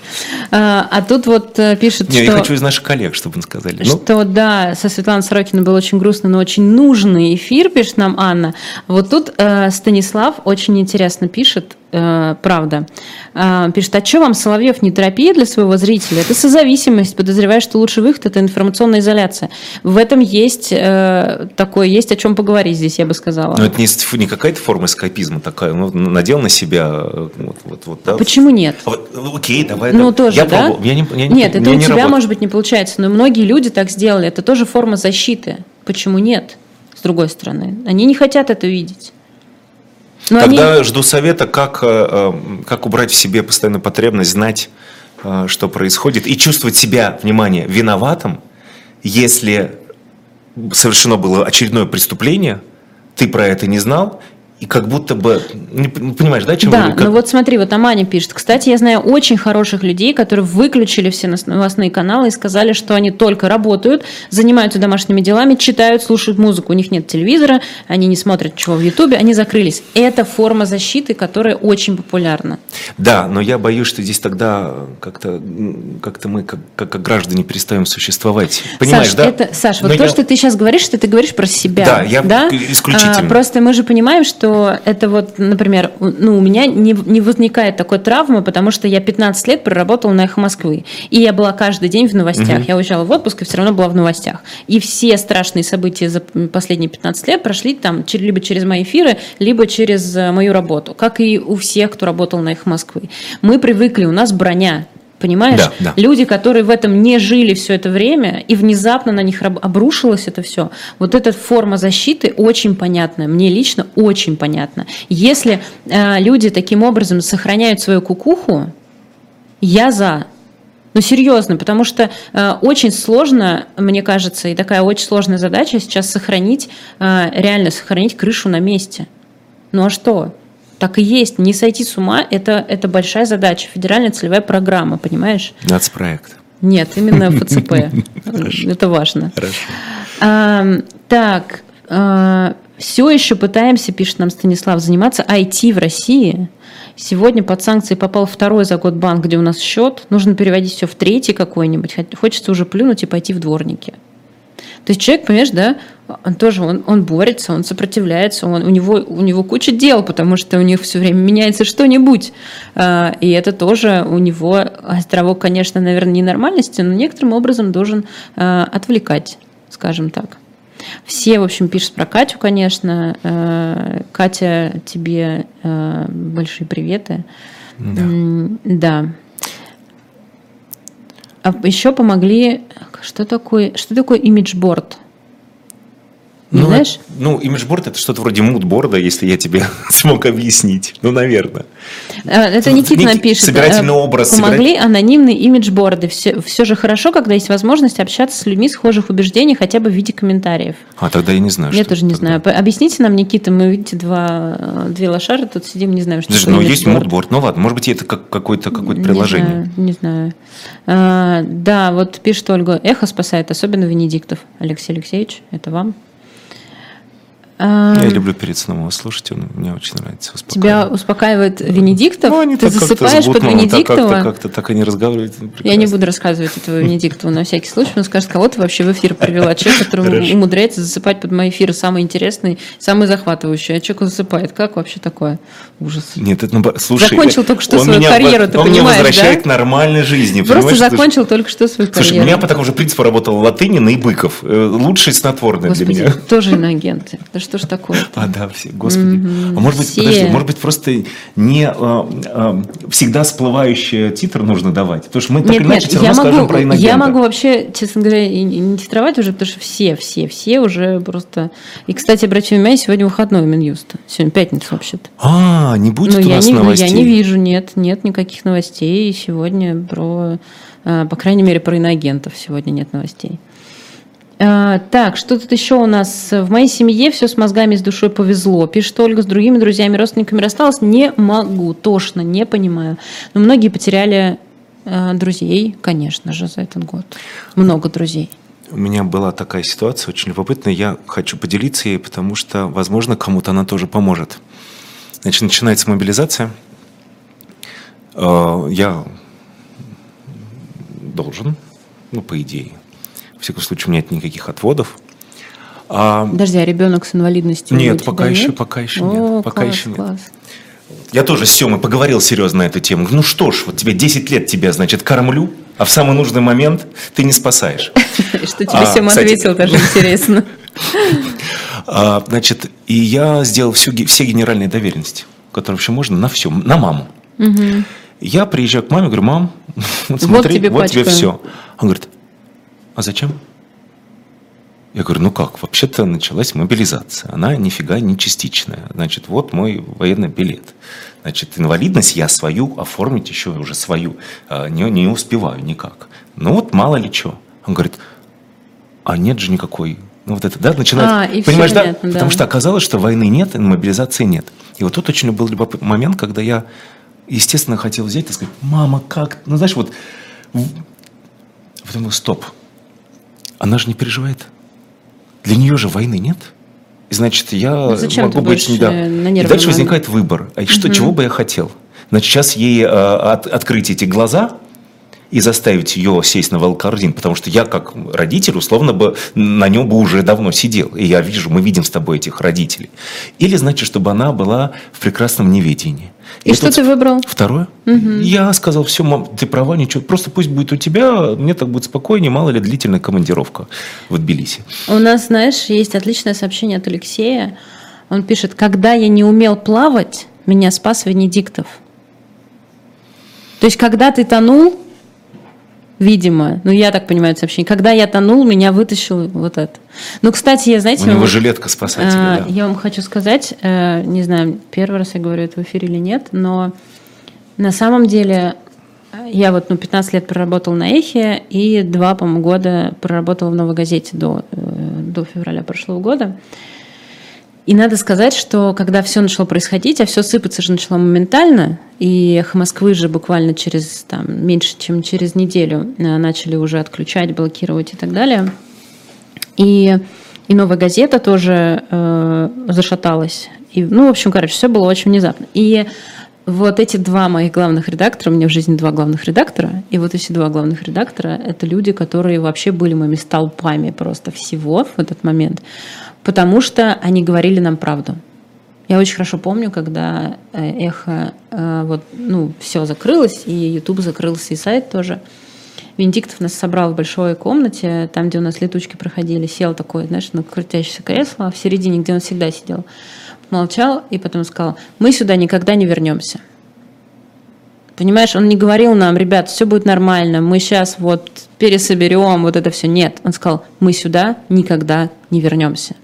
А, а тут вот э, пишет, Не, что... я хочу из наших коллег, чтобы сказали. Ну. Что, ну... да, со Светланой Сорокиной был очень грустный, но очень нужный эфир, пишет нам Анна. Вот тут э, Станислав очень интересно пишет, Э, правда. Э, пишет, а что вам, Соловьев, не терапия для своего зрителя? Это созависимость. Подозреваю, что лучший выход – это информационная изоляция. В этом есть э, такое, есть о чем поговорить здесь, я бы сказала. Но это не, не какая-то форма эскапизма такая, ну, надел на себя. Вот, вот, вот, да? Почему нет? Вот, ну, окей, давай. Ну, да. тоже, я да? Я не, я, нет, это у не тебя, работает. может быть, не получается, но многие люди так сделали. Это тоже форма защиты. Почему нет? Другой стороны. Они не хотят это видеть. Но Тогда они... жду совета, как, э, э, как убрать в себе постоянную потребность знать, э, что происходит, и чувствовать себя, внимание, виноватым, если совершено было очередное преступление, ты про это не знал, и как будто бы, не, понимаешь, да, чем Да, ну вот смотри, вот Аманя пишет. Кстати, я знаю очень хороших людей, которые выключили все новостные каналы и сказали, что они только работают, занимаются домашними делами, читают, слушают музыку. У них нет телевизора, они не смотрят чего в Ютубе, они закрылись. Это форма защиты, которая очень популярна. Да, но я боюсь, что здесь тогда как-то как мы, как, как граждане, перестаем существовать. Понимаешь, Саш, да? Это, Саш, вот но то, я... что ты сейчас говоришь, что ты говоришь про себя. Да, я да? исключительно. А, просто мы же понимаем, что что это вот, например, ну, у меня не, не возникает такой травмы, потому что я 15 лет проработала на «Эхо Москвы». И я была каждый день в новостях. Угу. Я уезжала в отпуск и все равно была в новостях. И все страшные события за последние 15 лет прошли там либо через мои эфиры, либо через э, мою работу. Как и у всех, кто работал на «Эхо Москвы». Мы привыкли, у нас броня. Понимаешь? Да, да. Люди, которые в этом не жили все это время, и внезапно на них обрушилось это все. Вот эта форма защиты очень понятная. Мне лично очень понятна. Если э, люди таким образом сохраняют свою кукуху, я за. Ну, серьезно, потому что э, очень сложно, мне кажется, и такая очень сложная задача сейчас сохранить, э, реально сохранить крышу на месте. Ну а что? Так и есть. Не сойти с ума это, – это большая задача. Федеральная целевая программа, понимаешь? Нацпроект. Нет, именно <laughs> ФЦП. Это важно. Хорошо. Так, а, все еще пытаемся, пишет нам Станислав, заниматься IT в России. Сегодня под санкции попал второй за год банк, где у нас счет. Нужно переводить все в третий какой-нибудь. Хочется уже плюнуть и пойти в дворники. То есть человек, понимаешь, да, он тоже он, он борется, он сопротивляется, он, у, него, у него куча дел, потому что у них все время меняется что-нибудь. А, и это тоже у него островок, конечно, наверное, ненормальности, но некоторым образом должен а, отвлекать, скажем так. Все, в общем, пишут про Катю, конечно. А, Катя, тебе большие приветы. Да. Да. А еще помогли, что такое, что такое имиджборд? Не ну, знаешь? Ну, имиджборд это что-то вроде мудборда, если я тебе <laughs> смог объяснить. Ну, наверное. А, это Никита Ник... напишет. Собирательный э, образ. Помогли собирать... анонимные имиджборды. Все, все же хорошо, когда есть возможность общаться с людьми схожих убеждений хотя бы в виде комментариев. А тогда я не знаю. Я тоже не тогда. знаю. Объясните нам, Никита, мы, видите, два, две лошары тут сидим, не знаю, что такое Ну, есть мудборд. Ну, ладно, может быть, это как какое-то какое приложение. Не знаю. Не знаю. А, да, вот пишет Ольга, эхо спасает, особенно Венедиктов. Алексей Алексеевич, это вам. Я люблю перед сном его слушать, он мне очень нравится. Тебя успокаивает Венедиктов? Ну, они Ты засыпаешь под Венедиктова? Как-то, как-то так они разговаривают. Я не буду рассказывать этого Венедиктова на всякий случай. Он скажет, кого ты вообще в эфир привела? Человек, который умудряется засыпать под мои эфиры, самый интересный, самый захватывающий. А человек засыпает. Как вообще такое? Ужас. Нет, это, ну, слушай, закончил только что свою меня, карьеру, ты он понимаешь, меня возвращает да? к нормальной жизни. Просто закончил только что свою карьеру. Слушай, у меня по такому же принципу работал Латынин и Быков. Э, лучший снотворный для меня. тоже иноагенты. Что ж такое А, <laughs> да, все, господи. Mm-hmm. А может быть, все. подожди, может быть, просто не а, а, всегда всплывающий титр нужно давать? Потому что мы так нет, или иначе нет, все равно могу, скажем про иногента. Я могу вообще, честно говоря, и не титровать уже, потому что все, все, все уже просто... И, кстати, обратите внимание, сегодня выходной у Минюста. Сегодня пятница вообще-то. А, не будет ну, у нас не, новостей? Я не вижу, нет, нет никаких новостей. Сегодня про, а, по крайней мере, про иноагентов сегодня нет новостей. А, так, что тут еще у нас? В моей семье все с мозгами и с душой повезло. Пишет Ольга, с другими друзьями, родственниками рассталась. Не могу, тошно, не понимаю. Но многие потеряли э, друзей, конечно же, за этот год. Много друзей. У меня была такая ситуация очень любопытная. Я хочу поделиться ей, потому что, возможно, кому-то она тоже поможет. Значит, начинается мобилизация. Э, я должен, ну, по идее, в всяком случае, у меня нет никаких отводов. А... Подожди, а ребенок с инвалидностью? Нет, пока еще, нет? пока еще нет. О, пока класс, еще нет. Класс. Я тоже с Семой поговорил серьезно на эту тему. Ну что ж, вот тебе 10 лет тебя, значит, кормлю, а в самый нужный момент ты не спасаешь. <laughs> Что тебе а, Сема ответил, даже <laughs> интересно. А, значит, и я сделал все генеральные доверенности, которые вообще можно на все, на маму. Я приезжаю к маме, говорю, мам, <laughs> вот смотри, вот тебе все. Он говорит, а зачем? Я говорю, ну как, вообще-то началась мобилизация. Она нифига не частичная. Значит, вот мой военный билет. Значит, инвалидность я свою оформить еще уже свою а, не, не успеваю никак. Ну вот мало ли что. Он говорит, а нет же никакой ну вот это, да, начинает, а, и понимаешь, да? Понятно, да? Потому что оказалось, что войны нет, и мобилизации нет. И вот тут очень был любопытный момент, когда я, естественно, хотел взять и сказать, мама, как, ну знаешь, вот, потом, стоп, она же не переживает. Для нее же войны нет. И значит, я ну, зачем могу быть не да. И дальше возникает выбор. А что, угу. чего бы я хотел? Значит, сейчас ей э, от, открыть эти глаза и заставить ее сесть на велкардин, потому что я как родитель условно бы на нем бы уже давно сидел. И я вижу, мы видим с тобой этих родителей. Или значит, чтобы она была в прекрасном неведении. И, и что ты выбрал? Второе. Угу. Я сказал, все, мам, ты права, ничего, просто пусть будет у тебя, мне так будет спокойнее, мало ли длительная командировка в Тбилиси. У нас, знаешь, есть отличное сообщение от Алексея. Он пишет, когда я не умел плавать, меня спас Венедиктов. То есть, когда ты тонул, Видимо. Ну, я так понимаю это сообщение. Когда я тонул, меня вытащил вот это. Ну, кстати, я, знаете... У него вам, жилетка спасателя, а, да. Я вам хочу сказать, э, не знаю, первый раз я говорю это в эфире или нет, но на самом деле я вот ну, 15 лет проработал на Эхе и два, по-моему, года проработала в «Новой газете» до, э, до февраля прошлого года. И надо сказать, что когда все начало происходить, а все сыпаться же начало моментально, и «Эхо Москвы» же буквально через там, меньше, чем через неделю э, начали уже отключать, блокировать и так далее. И, и «Новая газета» тоже э, зашаталась. И, ну, в общем, короче, все было очень внезапно. И вот эти два моих главных редактора, у меня в жизни два главных редактора, и вот эти два главных редактора — это люди, которые вообще были моими столпами просто всего в этот момент потому что они говорили нам правду. Я очень хорошо помню, когда э, эхо, э, вот, ну, все закрылось, и YouTube закрылся, и сайт тоже. Венедиктов нас собрал в большой комнате, там, где у нас летучки проходили, сел такой, знаешь, на крутящееся кресло, в середине, где он всегда сидел, молчал и потом сказал, мы сюда никогда не вернемся. Понимаешь, он не говорил нам, ребят, все будет нормально, мы сейчас вот пересоберем, вот это все. Нет, он сказал, мы сюда никогда не вернемся.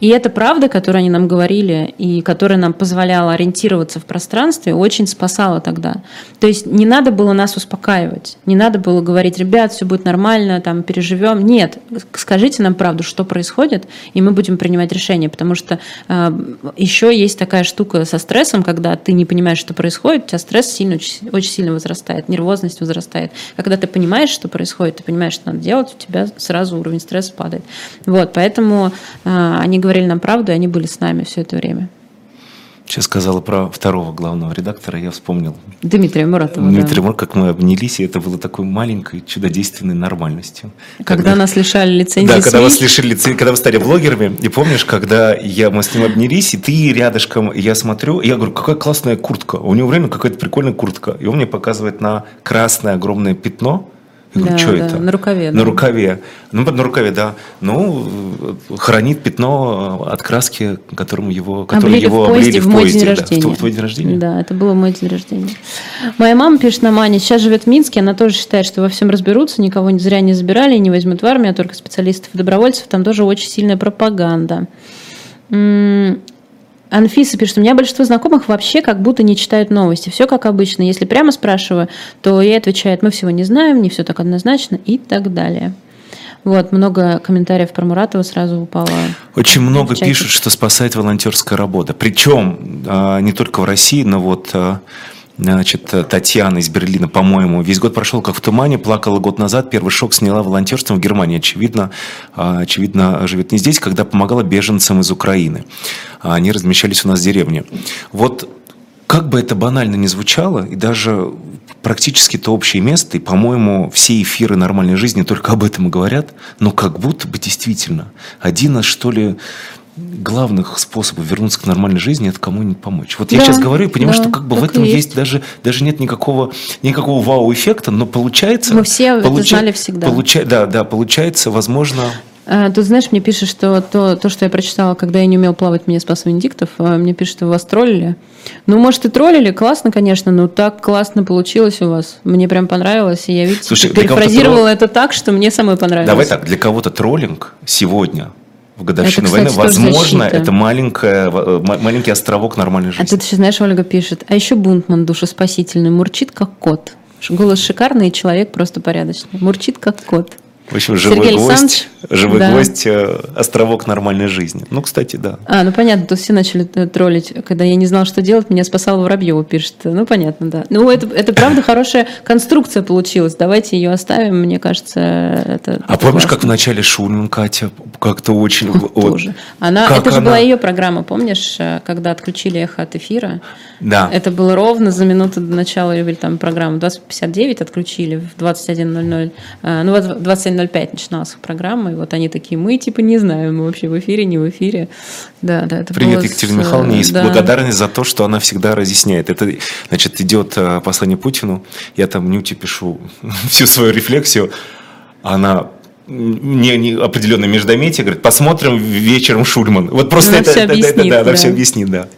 И эта правда, которую они нам говорили, и которая нам позволяла ориентироваться в пространстве, очень спасала тогда. То есть не надо было нас успокаивать, не надо было говорить, ребят, все будет нормально, там, переживем. Нет, скажите нам правду, что происходит, и мы будем принимать решение, потому что э, еще есть такая штука со стрессом, когда ты не понимаешь, что происходит, у тебя стресс сильно, очень, очень сильно возрастает, нервозность возрастает. Когда ты понимаешь, что происходит, ты понимаешь, что надо делать, у тебя сразу уровень стресса падает. Вот, поэтому э, они говорили нам правду, и они были с нами все это время. Сейчас сказала про второго главного редактора, я вспомнил. Дмитрия Муратова. Дмитрия да. Муратова, как мы обнялись, и это было такой маленькой, чудодейственной нормальностью. Когда, когда нас лишали лицензии Да, когда вас лишили лицензии, когда вы стали блогерами. И помнишь, когда я, мы с ним обнялись, и ты рядышком, я смотрю, и я говорю, какая классная куртка. У него время какая-то прикольная куртка. И он мне показывает на красное огромное пятно, я говорю, да, что да, это? На рукаве. На да. рукаве. Ну, на рукаве, да. Ну, хранит пятно от краски, которому его, которым облили его в поезде, облили в, в мой день рождения. Да. В, в твой день рождения? Да, это было мой день рождения. Моя мама пишет на Мане, сейчас живет в Минске, она тоже считает, что во всем разберутся, никого зря не забирали, не возьмут в армию, а только специалистов и добровольцев. Там тоже очень сильная пропаганда. Анфиса пишет, у меня большинство знакомых вообще как будто не читают новости. Все как обычно. Если прямо спрашиваю, то ей отвечает, мы всего не знаем, не все так однозначно и так далее. Вот, много комментариев про Муратова сразу упало. Очень много пишут, что спасает волонтерская работа. Причем а, не только в России, но вот а, Значит, Татьяна из Берлина, по-моему, весь год прошел как в тумане, плакала год назад, первый шок сняла волонтерством в Германии. Очевидно, а, очевидно, живет не здесь, когда помогала беженцам из Украины. Они размещались у нас в деревне. Вот как бы это банально не звучало, и даже практически то общее место, и, по-моему, все эфиры нормальной жизни только об этом и говорят, но как будто бы действительно один из, что ли, главных способов вернуться к нормальной жизни это кому-нибудь помочь. Вот да, я сейчас говорю и понимаю, да, что как бы в этом есть. есть даже даже нет никакого никакого вау-эффекта, но получается. Мы все получа, это знали всегда. Получа, да, да, получается, возможно. А, тут, знаешь, мне пишет, что то, то, что я прочитала, когда я не умел плавать, меня спас Венедиктов, а, мне пишет, что вас троллили. Ну, может, и троллили, классно, конечно, но так классно получилось у вас. Мне прям понравилось, и я, видите, Слушай, перефразировала это так, что мне самой понравилось. Давай так, для кого-то троллинг сегодня в годовщину это, кстати, войны, возможно, это маленькая, э, маленький островок нормальной жизни. А тут еще, знаешь, Ольга пишет, а еще Бунтман душеспасительный, мурчит как кот. Голос шикарный, и человек просто порядочный. Мурчит как кот. В общем, живой Сергей гвоздь, живой да. гвоздь, э, островок нормальной жизни. Ну, кстати, да. А, ну понятно, то все начали э, троллить. Когда я не знал, что делать, меня спасал Воробьева, пишет. Ну, понятно, да. Ну, это, это правда <laughs> хорошая конструкция получилась. Давайте ее оставим, мне кажется, это А это помнишь, классно. как в начале Шульман, Катя, как-то очень... Тоже. Она, это же она... была ее программа, помнишь, э, когда отключили эхо от эфира? Да. Это было ровно за минуту до начала или там программы. 20.59 отключили в 21.00. Ну, в 21.00 0.05 начиналась программа, и вот они такие, мы типа не знаем, мы вообще в эфире, не в эфире. Да, да, это Привет, Екатерина с... Михайловна, есть да. благодарность за то, что она всегда разъясняет. Это, значит, идет э, послание Путину, я там Нюте пишу <laughs> всю свою рефлексию, она не, не определенное междометие, говорит, посмотрим вечером Шульман. Вот просто она это, все объяснит, да, да, да, да, она все объяснит, да.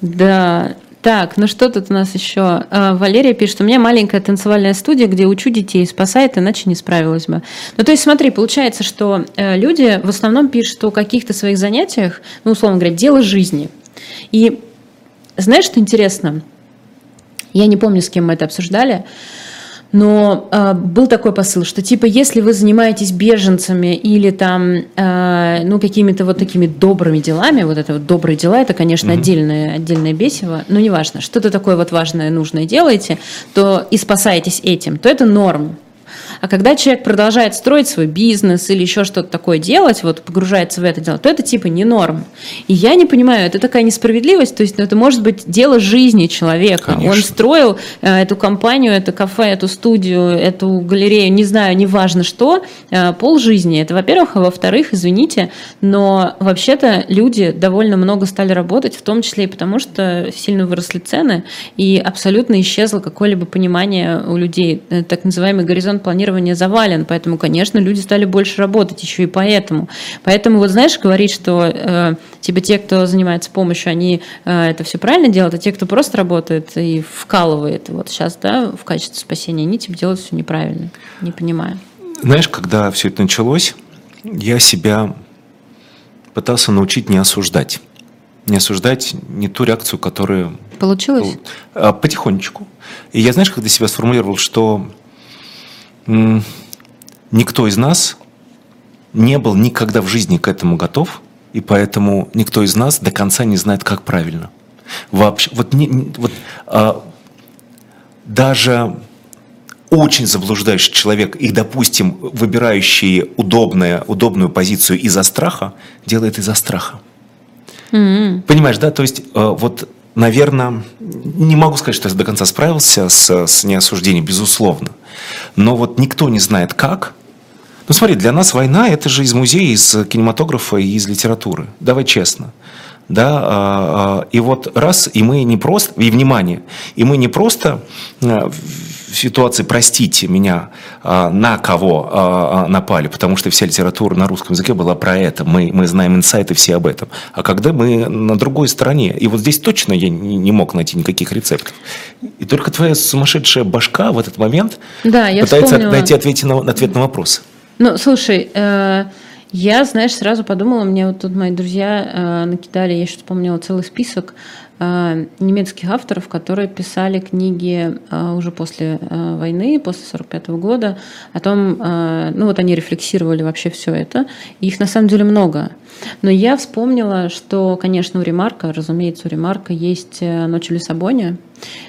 Да, так, ну что тут у нас еще? А, Валерия пишет, у меня маленькая танцевальная студия, где учу детей, спасает, иначе не справилась бы. Ну, то есть, смотри, получается, что э, люди в основном пишут о каких-то своих занятиях, ну, условно говоря, дело жизни. И знаешь, что интересно? Я не помню, с кем мы это обсуждали, но э, был такой посыл, что типа если вы занимаетесь беженцами или там э, ну какими-то вот такими добрыми делами, вот это вот добрые дела, это конечно mm-hmm. отдельное отдельное бесиво, но неважно, что-то такое вот важное нужное делаете, то и спасаетесь этим, то это норм, а когда человек продолжает строить свой бизнес или еще что-то такое делать, вот погружается в это дело, то это типа не норм. И я не понимаю, это такая несправедливость, то есть ну, это может быть дело жизни человека. Конечно. Он строил э, эту компанию, это кафе, эту студию, эту галерею, не знаю, неважно что, э, пол жизни. Это, во-первых, а во-вторых, извините, но вообще-то люди довольно много стали работать, в том числе и потому, что сильно выросли цены, и абсолютно исчезло какое-либо понимание у людей, э, так называемый горизонт планирования планирования завален, поэтому, конечно, люди стали больше работать еще и поэтому. Поэтому, вот знаешь, говорить, что э, типа те, кто занимается помощью, они э, это все правильно делают, а те, кто просто работает и вкалывает вот сейчас, да, в качестве спасения, они типа делают все неправильно. Не понимаю. Знаешь, когда все это началось, я себя пытался научить не осуждать. Не осуждать не ту реакцию, которая... Получилось? А, потихонечку. И я, знаешь, когда себя сформулировал, что никто из нас не был никогда в жизни к этому готов, и поэтому никто из нас до конца не знает, как правильно. Вообще, вот, не, вот а, даже очень заблуждающий человек и, допустим, выбирающий удобное, удобную позицию из-за страха, делает из-за страха. Mm-hmm. Понимаешь, да? То есть а, вот наверное, не могу сказать, что я до конца справился с, с неосуждением, безусловно. Но вот никто не знает как. Ну смотри, для нас война – это же из музея, из кинематографа и из литературы. Давай честно. Да, а, а, и вот раз, и мы не просто, и внимание, и мы не просто а, ситуации, простите меня, а, на кого а, а, напали, потому что вся литература на русском языке была про это, мы, мы знаем инсайты все об этом. А когда мы на другой стороне, и вот здесь точно я не мог найти никаких рецептов. И только твоя сумасшедшая башка в этот момент да, пытается вспомнила... найти ответ на, ответ на вопрос. Ну, слушай, э Я, знаешь, сразу подумала, мне вот тут мои друзья э, накидали, я еще вспомнила целый список немецких авторов, которые писали книги э, уже после э, войны, после 45 года, о том, э, ну вот они рефлексировали вообще все это. Их на самом деле много. Но я вспомнила, что, конечно, у Ремарка, разумеется, у Ремарка есть э, «Ночь в Лиссабоне»,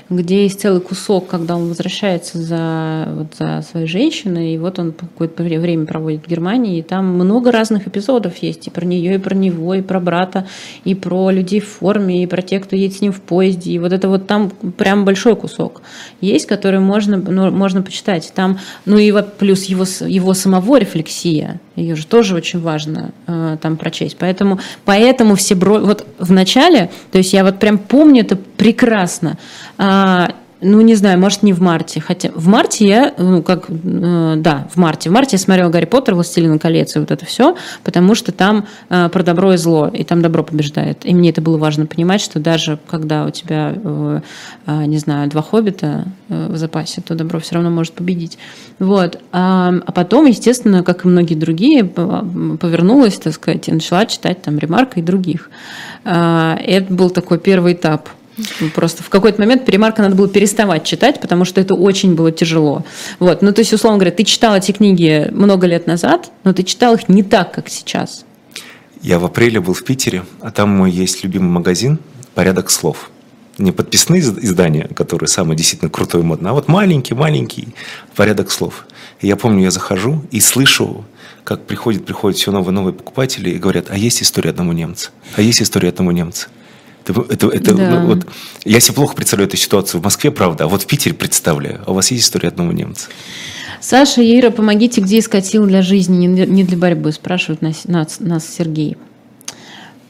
где есть целый кусок, когда он возвращается за, вот, за своей женщиной, и вот он какое-то время проводит в Германии, и там много разных эпизодов есть, и про нее, и про него, и про брата, и про людей в форме, и про тех, кто едет с ним в поезде, и вот это вот там прям большой кусок есть, который можно, ну, можно почитать. Там, ну и плюс его, его самого рефлексия, ее же тоже очень важно э, там прочесть. Поэтому, поэтому все бро... вот в начале, то есть я вот прям помню это прекрасно. Э, ну, не знаю, может, не в марте. Хотя в марте я, ну, как, э, да, в марте. В марте я смотрела Гарри Поттер, Властелин колец и вот это все, потому что там э, про добро и зло, и там добро побеждает. И мне это было важно понимать, что даже когда у тебя, э, э, не знаю, два хоббита э, в запасе, то добро все равно может победить. Вот. А, а потом, естественно, как и многие другие, повернулась, так сказать, и начала читать там Ремарка и других. Э, это был такой первый этап – Просто в какой-то момент перемарка надо было переставать читать, потому что это очень было тяжело. Вот. Ну, то есть, условно говоря, ты читал эти книги много лет назад, но ты читал их не так, как сейчас. Я в апреле был в Питере, а там мой есть любимый магазин «Порядок слов». Не подписные издания, которые самые действительно крутой и модные, а вот маленький-маленький «Порядок слов». И я помню, я захожу и слышу, как приходят, приходят все новые новые покупатели и говорят, а есть история одного немца, а есть история одного немца. Это, это, это, да. ну, вот, я себе плохо представляю эту ситуацию в Москве, правда, а вот в Питере представляю. А у вас есть история одного немца? Саша, Ира, помогите, где искать силы для жизни, не для борьбы, спрашивает нас, нас, нас Сергей.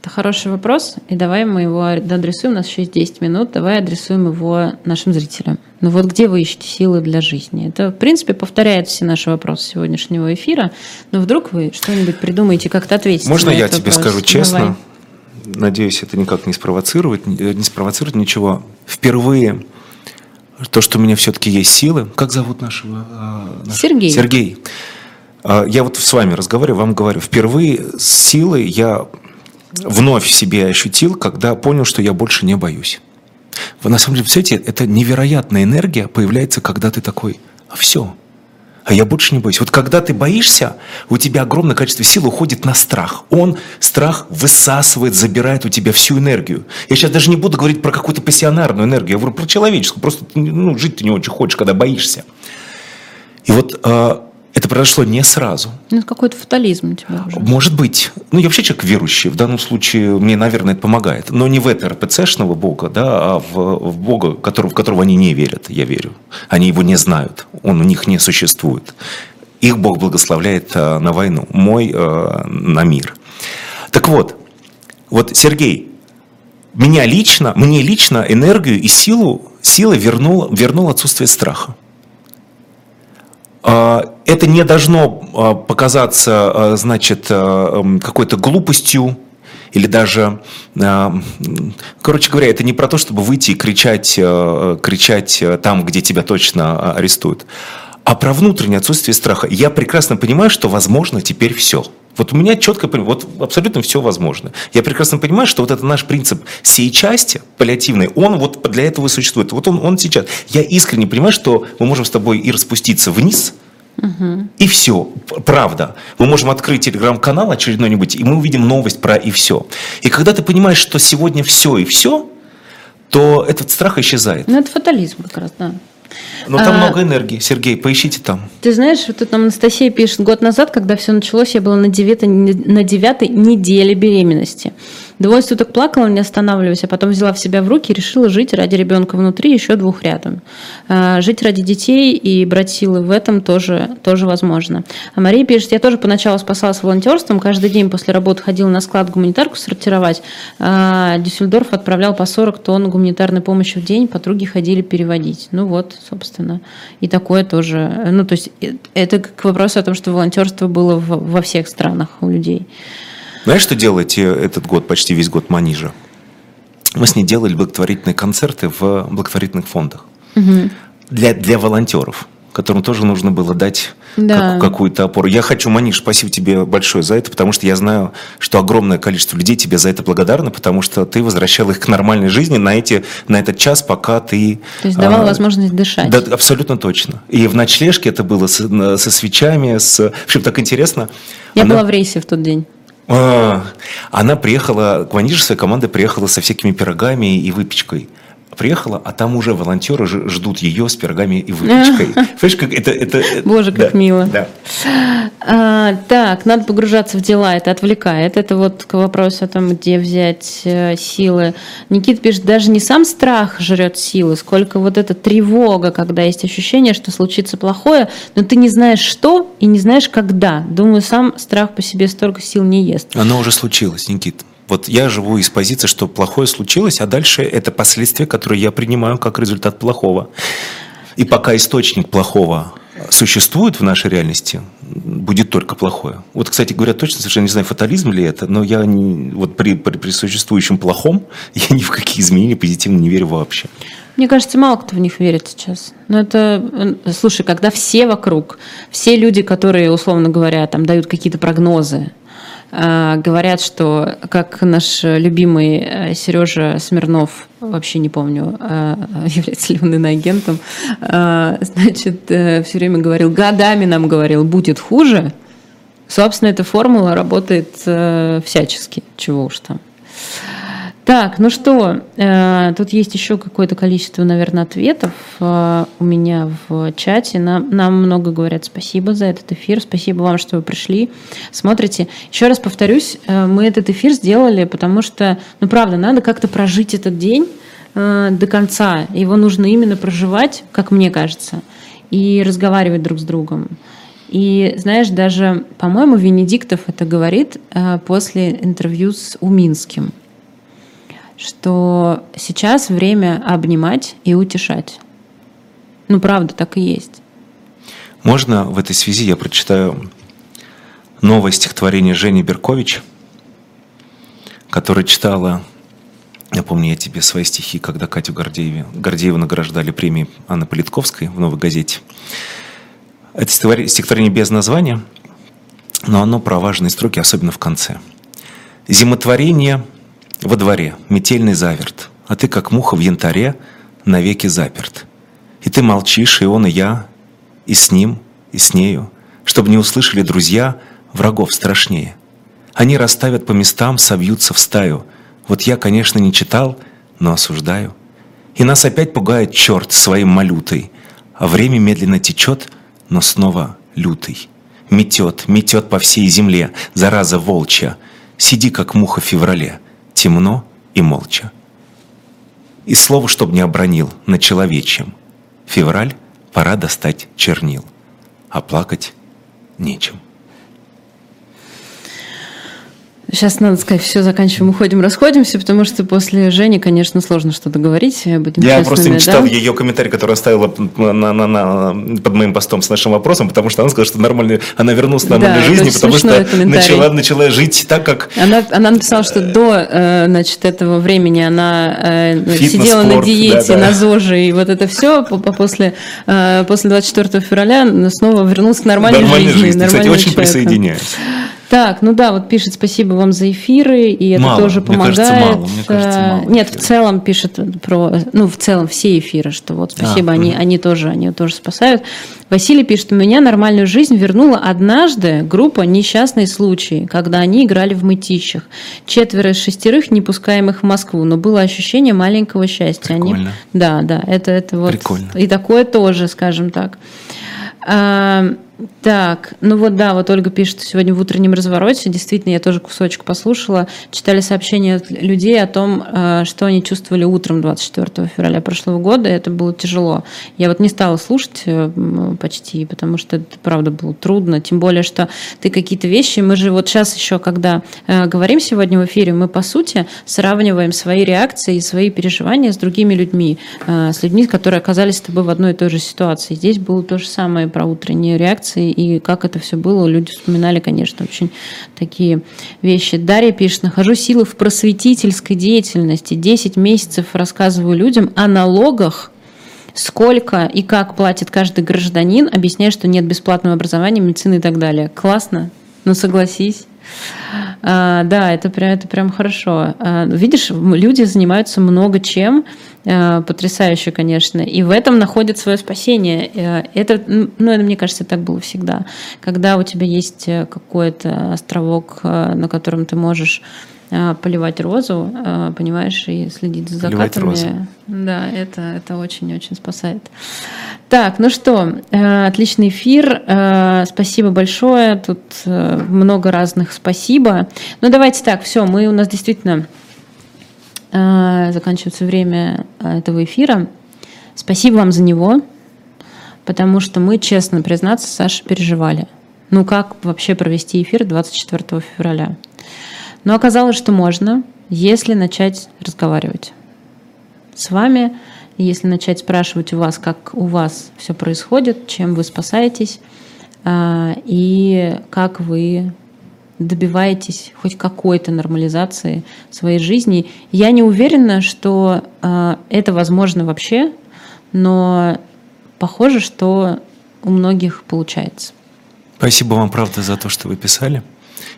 Это хороший вопрос, и давай мы его адресуем, у нас еще есть 10 минут, давай адресуем его нашим зрителям. Ну вот где вы ищете силы для жизни? Это, в принципе, повторяет все наши вопросы сегодняшнего эфира, но вдруг вы что-нибудь придумаете, как-то ответить Можно я тебе вопрос? скажу честно? Давай надеюсь, это никак не спровоцирует, не спровоцирует ничего. Впервые то, что у меня все-таки есть силы. Как зовут нашего? А, нашего? Сергей. Сергей. А, я вот с вами разговариваю, вам говорю. Впервые с силой я вновь себе ощутил, когда понял, что я больше не боюсь. Вы на самом деле, представляете, это невероятная энергия появляется, когда ты такой, а все, а я больше не боюсь. Вот когда ты боишься, у тебя огромное количество сил уходит на страх. Он, страх, высасывает, забирает у тебя всю энергию. Я сейчас даже не буду говорить про какую-то пассионарную энергию, я говорю про человеческую. Просто ну, жить ты не очень хочешь, когда боишься. И вот а, это произошло не сразу. Ну, это какой-то фатализм у тебя уже. Может быть. Ну, я вообще человек верующий. В данном случае мне, наверное, это помогает. Но не в это РПЦшного Бога, да, а в, в Бога, который, в которого они не верят, я верю. Они его не знают. Он у них не существует. Их Бог благословляет э, на войну. Мой э, на мир. Так вот, вот Сергей, меня лично, мне лично энергию и силу, силы вернул, вернул отсутствие страха. А, это не должно а, показаться, а, значит, какой-то глупостью, или даже, короче говоря, это не про то, чтобы выйти и кричать, кричать там, где тебя точно арестуют, а про внутреннее отсутствие страха. Я прекрасно понимаю, что возможно теперь все. Вот у меня четко, вот абсолютно все возможно. Я прекрасно понимаю, что вот это наш принцип всей части паллиативной, он вот для этого и существует. Вот он, он сейчас. Я искренне понимаю, что мы можем с тобой и распуститься вниз, Угу. И все, правда. Мы можем открыть телеграм-канал очередной-нибудь, и мы увидим новость про и все. И когда ты понимаешь, что сегодня все и все, то этот страх исчезает. Ну, это фатализм как раз, да. Но там а, много энергии. Сергей, поищите там. Ты знаешь, вот тут нам Анастасия пишет, год назад, когда все началось, я была на девятой, на девятой неделе беременности. Двое суток плакала, не останавливаясь, а потом взяла в себя в руки и решила жить ради ребенка внутри, еще двух рядом. А, жить ради детей и брать силы в этом тоже, тоже возможно. А Мария пишет, я тоже поначалу спасалась волонтерством, каждый день после работы ходила на склад гуманитарку сортировать. А Дюссельдорф отправлял по 40 тонн гуманитарной помощи в день, подруги ходили переводить. Ну вот, собственно, и такое тоже. Ну, то есть э, это к вопросу о том, что волонтерство было во всех странах у людей. Знаешь, что делаете этот год, почти весь год Манижа? Мы с ней делали благотворительные концерты в благотворительных фондах. Угу. Для, для волонтеров. которым тоже нужно было дать Да. как- какую-то опору. Я хочу, Маниш, спасибо тебе большое за это, потому что я знаю, что огромное количество людей тебе за это благодарны, потому что ты возвращал их к нормальной жизни на, эти, на этот час, пока ты... То есть давал а, возможность дышать. Да, абсолютно точно. И в ночлежке это было с- со свечами, с... В общем, так интересно. Я Она- была в рейсе в тот день. А, Она приехала, Кванижа своей команда приехала со всякими пирогами и выпечкой. Приехала, а там уже волонтеры ждут ее с пирогами и выпечкой. <laughs> Понимаешь, как это... это Боже, как да, мило. Да. А, так, надо погружаться в дела, это отвлекает. Это вот к вопросу о том, где взять э, силы. Никит пишет, даже не сам страх жрет силы, сколько вот эта тревога, когда есть ощущение, что случится плохое, но ты не знаешь что и не знаешь когда. Думаю, сам страх по себе столько сил не ест. Оно уже случилось, Никит. Вот я живу из позиции, что плохое случилось, а дальше это последствия, которые я принимаю как результат плохого. И пока источник плохого существует в нашей реальности, будет только плохое. Вот, кстати говоря, точно совершенно не знаю, фатализм ли это, но я не, вот при, при, при существующем плохом <laughs> я ни в какие изменения позитивно не верю вообще. Мне кажется, мало кто в них верит сейчас. Но это, слушай, когда все вокруг, все люди, которые, условно говоря, там дают какие-то прогнозы, говорят, что, как наш любимый Сережа Смирнов, вообще не помню, э, <laughs> является ли он иноагентом, э, значит, все время говорил, годами нам говорил, будет хуже. Собственно, эта формула работает э, всячески, чего уж там. Так, ну что, э, тут есть еще какое-то количество, наверное, ответов э, у меня в чате. Нам, нам много говорят спасибо за этот эфир, спасибо вам, что вы пришли, смотрите. Еще раз повторюсь, э, мы этот эфир сделали, потому что, ну правда, надо как-то прожить этот день до конца. Его нужно именно проживать, как мне кажется, и разговаривать друг с другом. И знаешь, даже, по-моему, Венедиктов это говорит после интервью с Уминским что сейчас время обнимать и утешать. Ну, правда, так и есть. Можно в этой связи я прочитаю новое стихотворение Жени Беркович, которое читала, я помню, я тебе свои стихи, когда Катю Гордееву, Гордееву награждали премией Анны Политковской в «Новой газете». Это стихотворение без названия, но оно про важные строки, особенно в конце. «Зимотворение во дворе, метельный заверт, а ты, как муха в янтаре, навеки заперт. И ты молчишь, и он, и я, и с ним, и с нею, чтобы не услышали друзья врагов страшнее. Они расставят по местам, собьются в стаю. Вот я, конечно, не читал, но осуждаю. И нас опять пугает черт своим малютой, а время медленно течет, но снова лютый. Метет, метет по всей земле, зараза волчья. Сиди, как муха в феврале, темно и молча. И слово, чтоб не обронил, на человечьем. Февраль, пора достать чернил, а плакать нечем. Сейчас надо сказать, все, заканчиваем, уходим, расходимся, потому что после Жени, конечно, сложно что-то говорить. Будем Я честными, просто не да? читал ее комментарий, который оставила на, на- на- на- под моим постом с нашим вопросом, потому что она сказала, что нормально, она вернулась к нормальной Да, жизни, потому что начала, начала жить так, как Она, она написала, что до э, значит, этого времени она э, Фитнес, сидела на спорт, диете, да, да. на ЗОЖе, и вот это все после, э, после 24 февраля снова вернулась к нормальной, нормальной жизни. Кстати, нормального очень человека. присоединяюсь. Так, ну да, вот пишет спасибо вам за эфиры, и это Мало, тоже мне помогает. кажется, мало, мне кажется, Э, мало Нет, в целом пишет про, ну в целом все эфиры, что вот спасибо, А, они, мгм. они тоже, они тоже спасают. Василий пишет, у меня нормальную жизнь вернула однажды группа «Несчастные случаи», когда они играли в мытищах. Четверо из шестерых, не пускаемых в Москву, но было ощущение маленького счастья. Они- Прикольно. да, да, это, это вот. Прикольно. И такое тоже, скажем так. Так, ну вот да, вот Ольга пишет, сегодня в утреннем развороте, действительно, я тоже кусочек послушала, читали сообщения от людей о том, э, что они чувствовали утром 24 февраля прошлого года, это было тяжело. Я вот не стала слушать э, почти, потому что это правда было трудно, тем более, что ты какие-то вещи, мы же вот сейчас еще, когда э, говорим сегодня в эфире, мы по сути сравниваем свои реакции и свои переживания с другими людьми, с людьми, которые оказались с тобой в одной и той же ситуации. Здесь было то же самое про утренние реакции и как это все было. Люди вспоминали, конечно, очень такие вещи. Дарья пишет, нахожу силы в просветительской деятельности. 10 месяцев рассказываю людям о налогах, сколько и как платит каждый гражданин, объясняя, что нет бесплатного образования, медицины и так далее. Классно? Ну, согласись. А, да, это прям, это прям хорошо. А, видишь, люди занимаются много чем, а, потрясающе, конечно, и в этом находят свое спасение. А, это, ну, это, мне кажется, так было всегда. Когда у тебя есть э, какой-то островок, а, на котором ты можешь поливать розу, а, понимаешь, и следить за закатами. Да, это, это очень-очень спасает. Так, ну что, э, отличный эфир. Э, спасибо большое. Тут э, много разных спасибо. Ну, давайте так, все, мы у нас действительно заканчивается время этого эфира. Спасибо вам за него, потому что мы, честно признаться, Саша, переживали. Ну, как вообще провести эфир 24 февраля? Но оказалось, что можно, если начать разговаривать с вами, если начать спрашивать у вас, как у вас все происходит, чем вы спасаетесь а, и как вы добиваетесь хоть какой-то нормализации своей жизни. Я не уверена, что а, это возможно вообще, но похоже, что у многих получается. Спасибо вам, правда, за то, что вы писали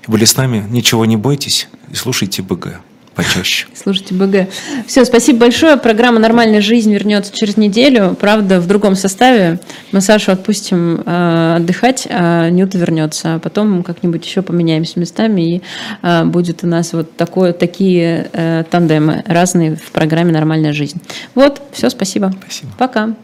были с нами. Ничего не бойтесь и слушайте БГ почаще. <laughs> Слушайте БГ. Все, спасибо большое. Программа «Нормальная жизнь» вернется через неделю. Правда, в другом составе. Мы Сашу отпустим э, отдыхать, а Нюта вернется. А потом как-нибудь еще поменяемся местами, и э, будет у нас вот такое, такие э, тандемы разные в программе «Нормальная жизнь». Вот, все, спасибо. Спасибо. Пока.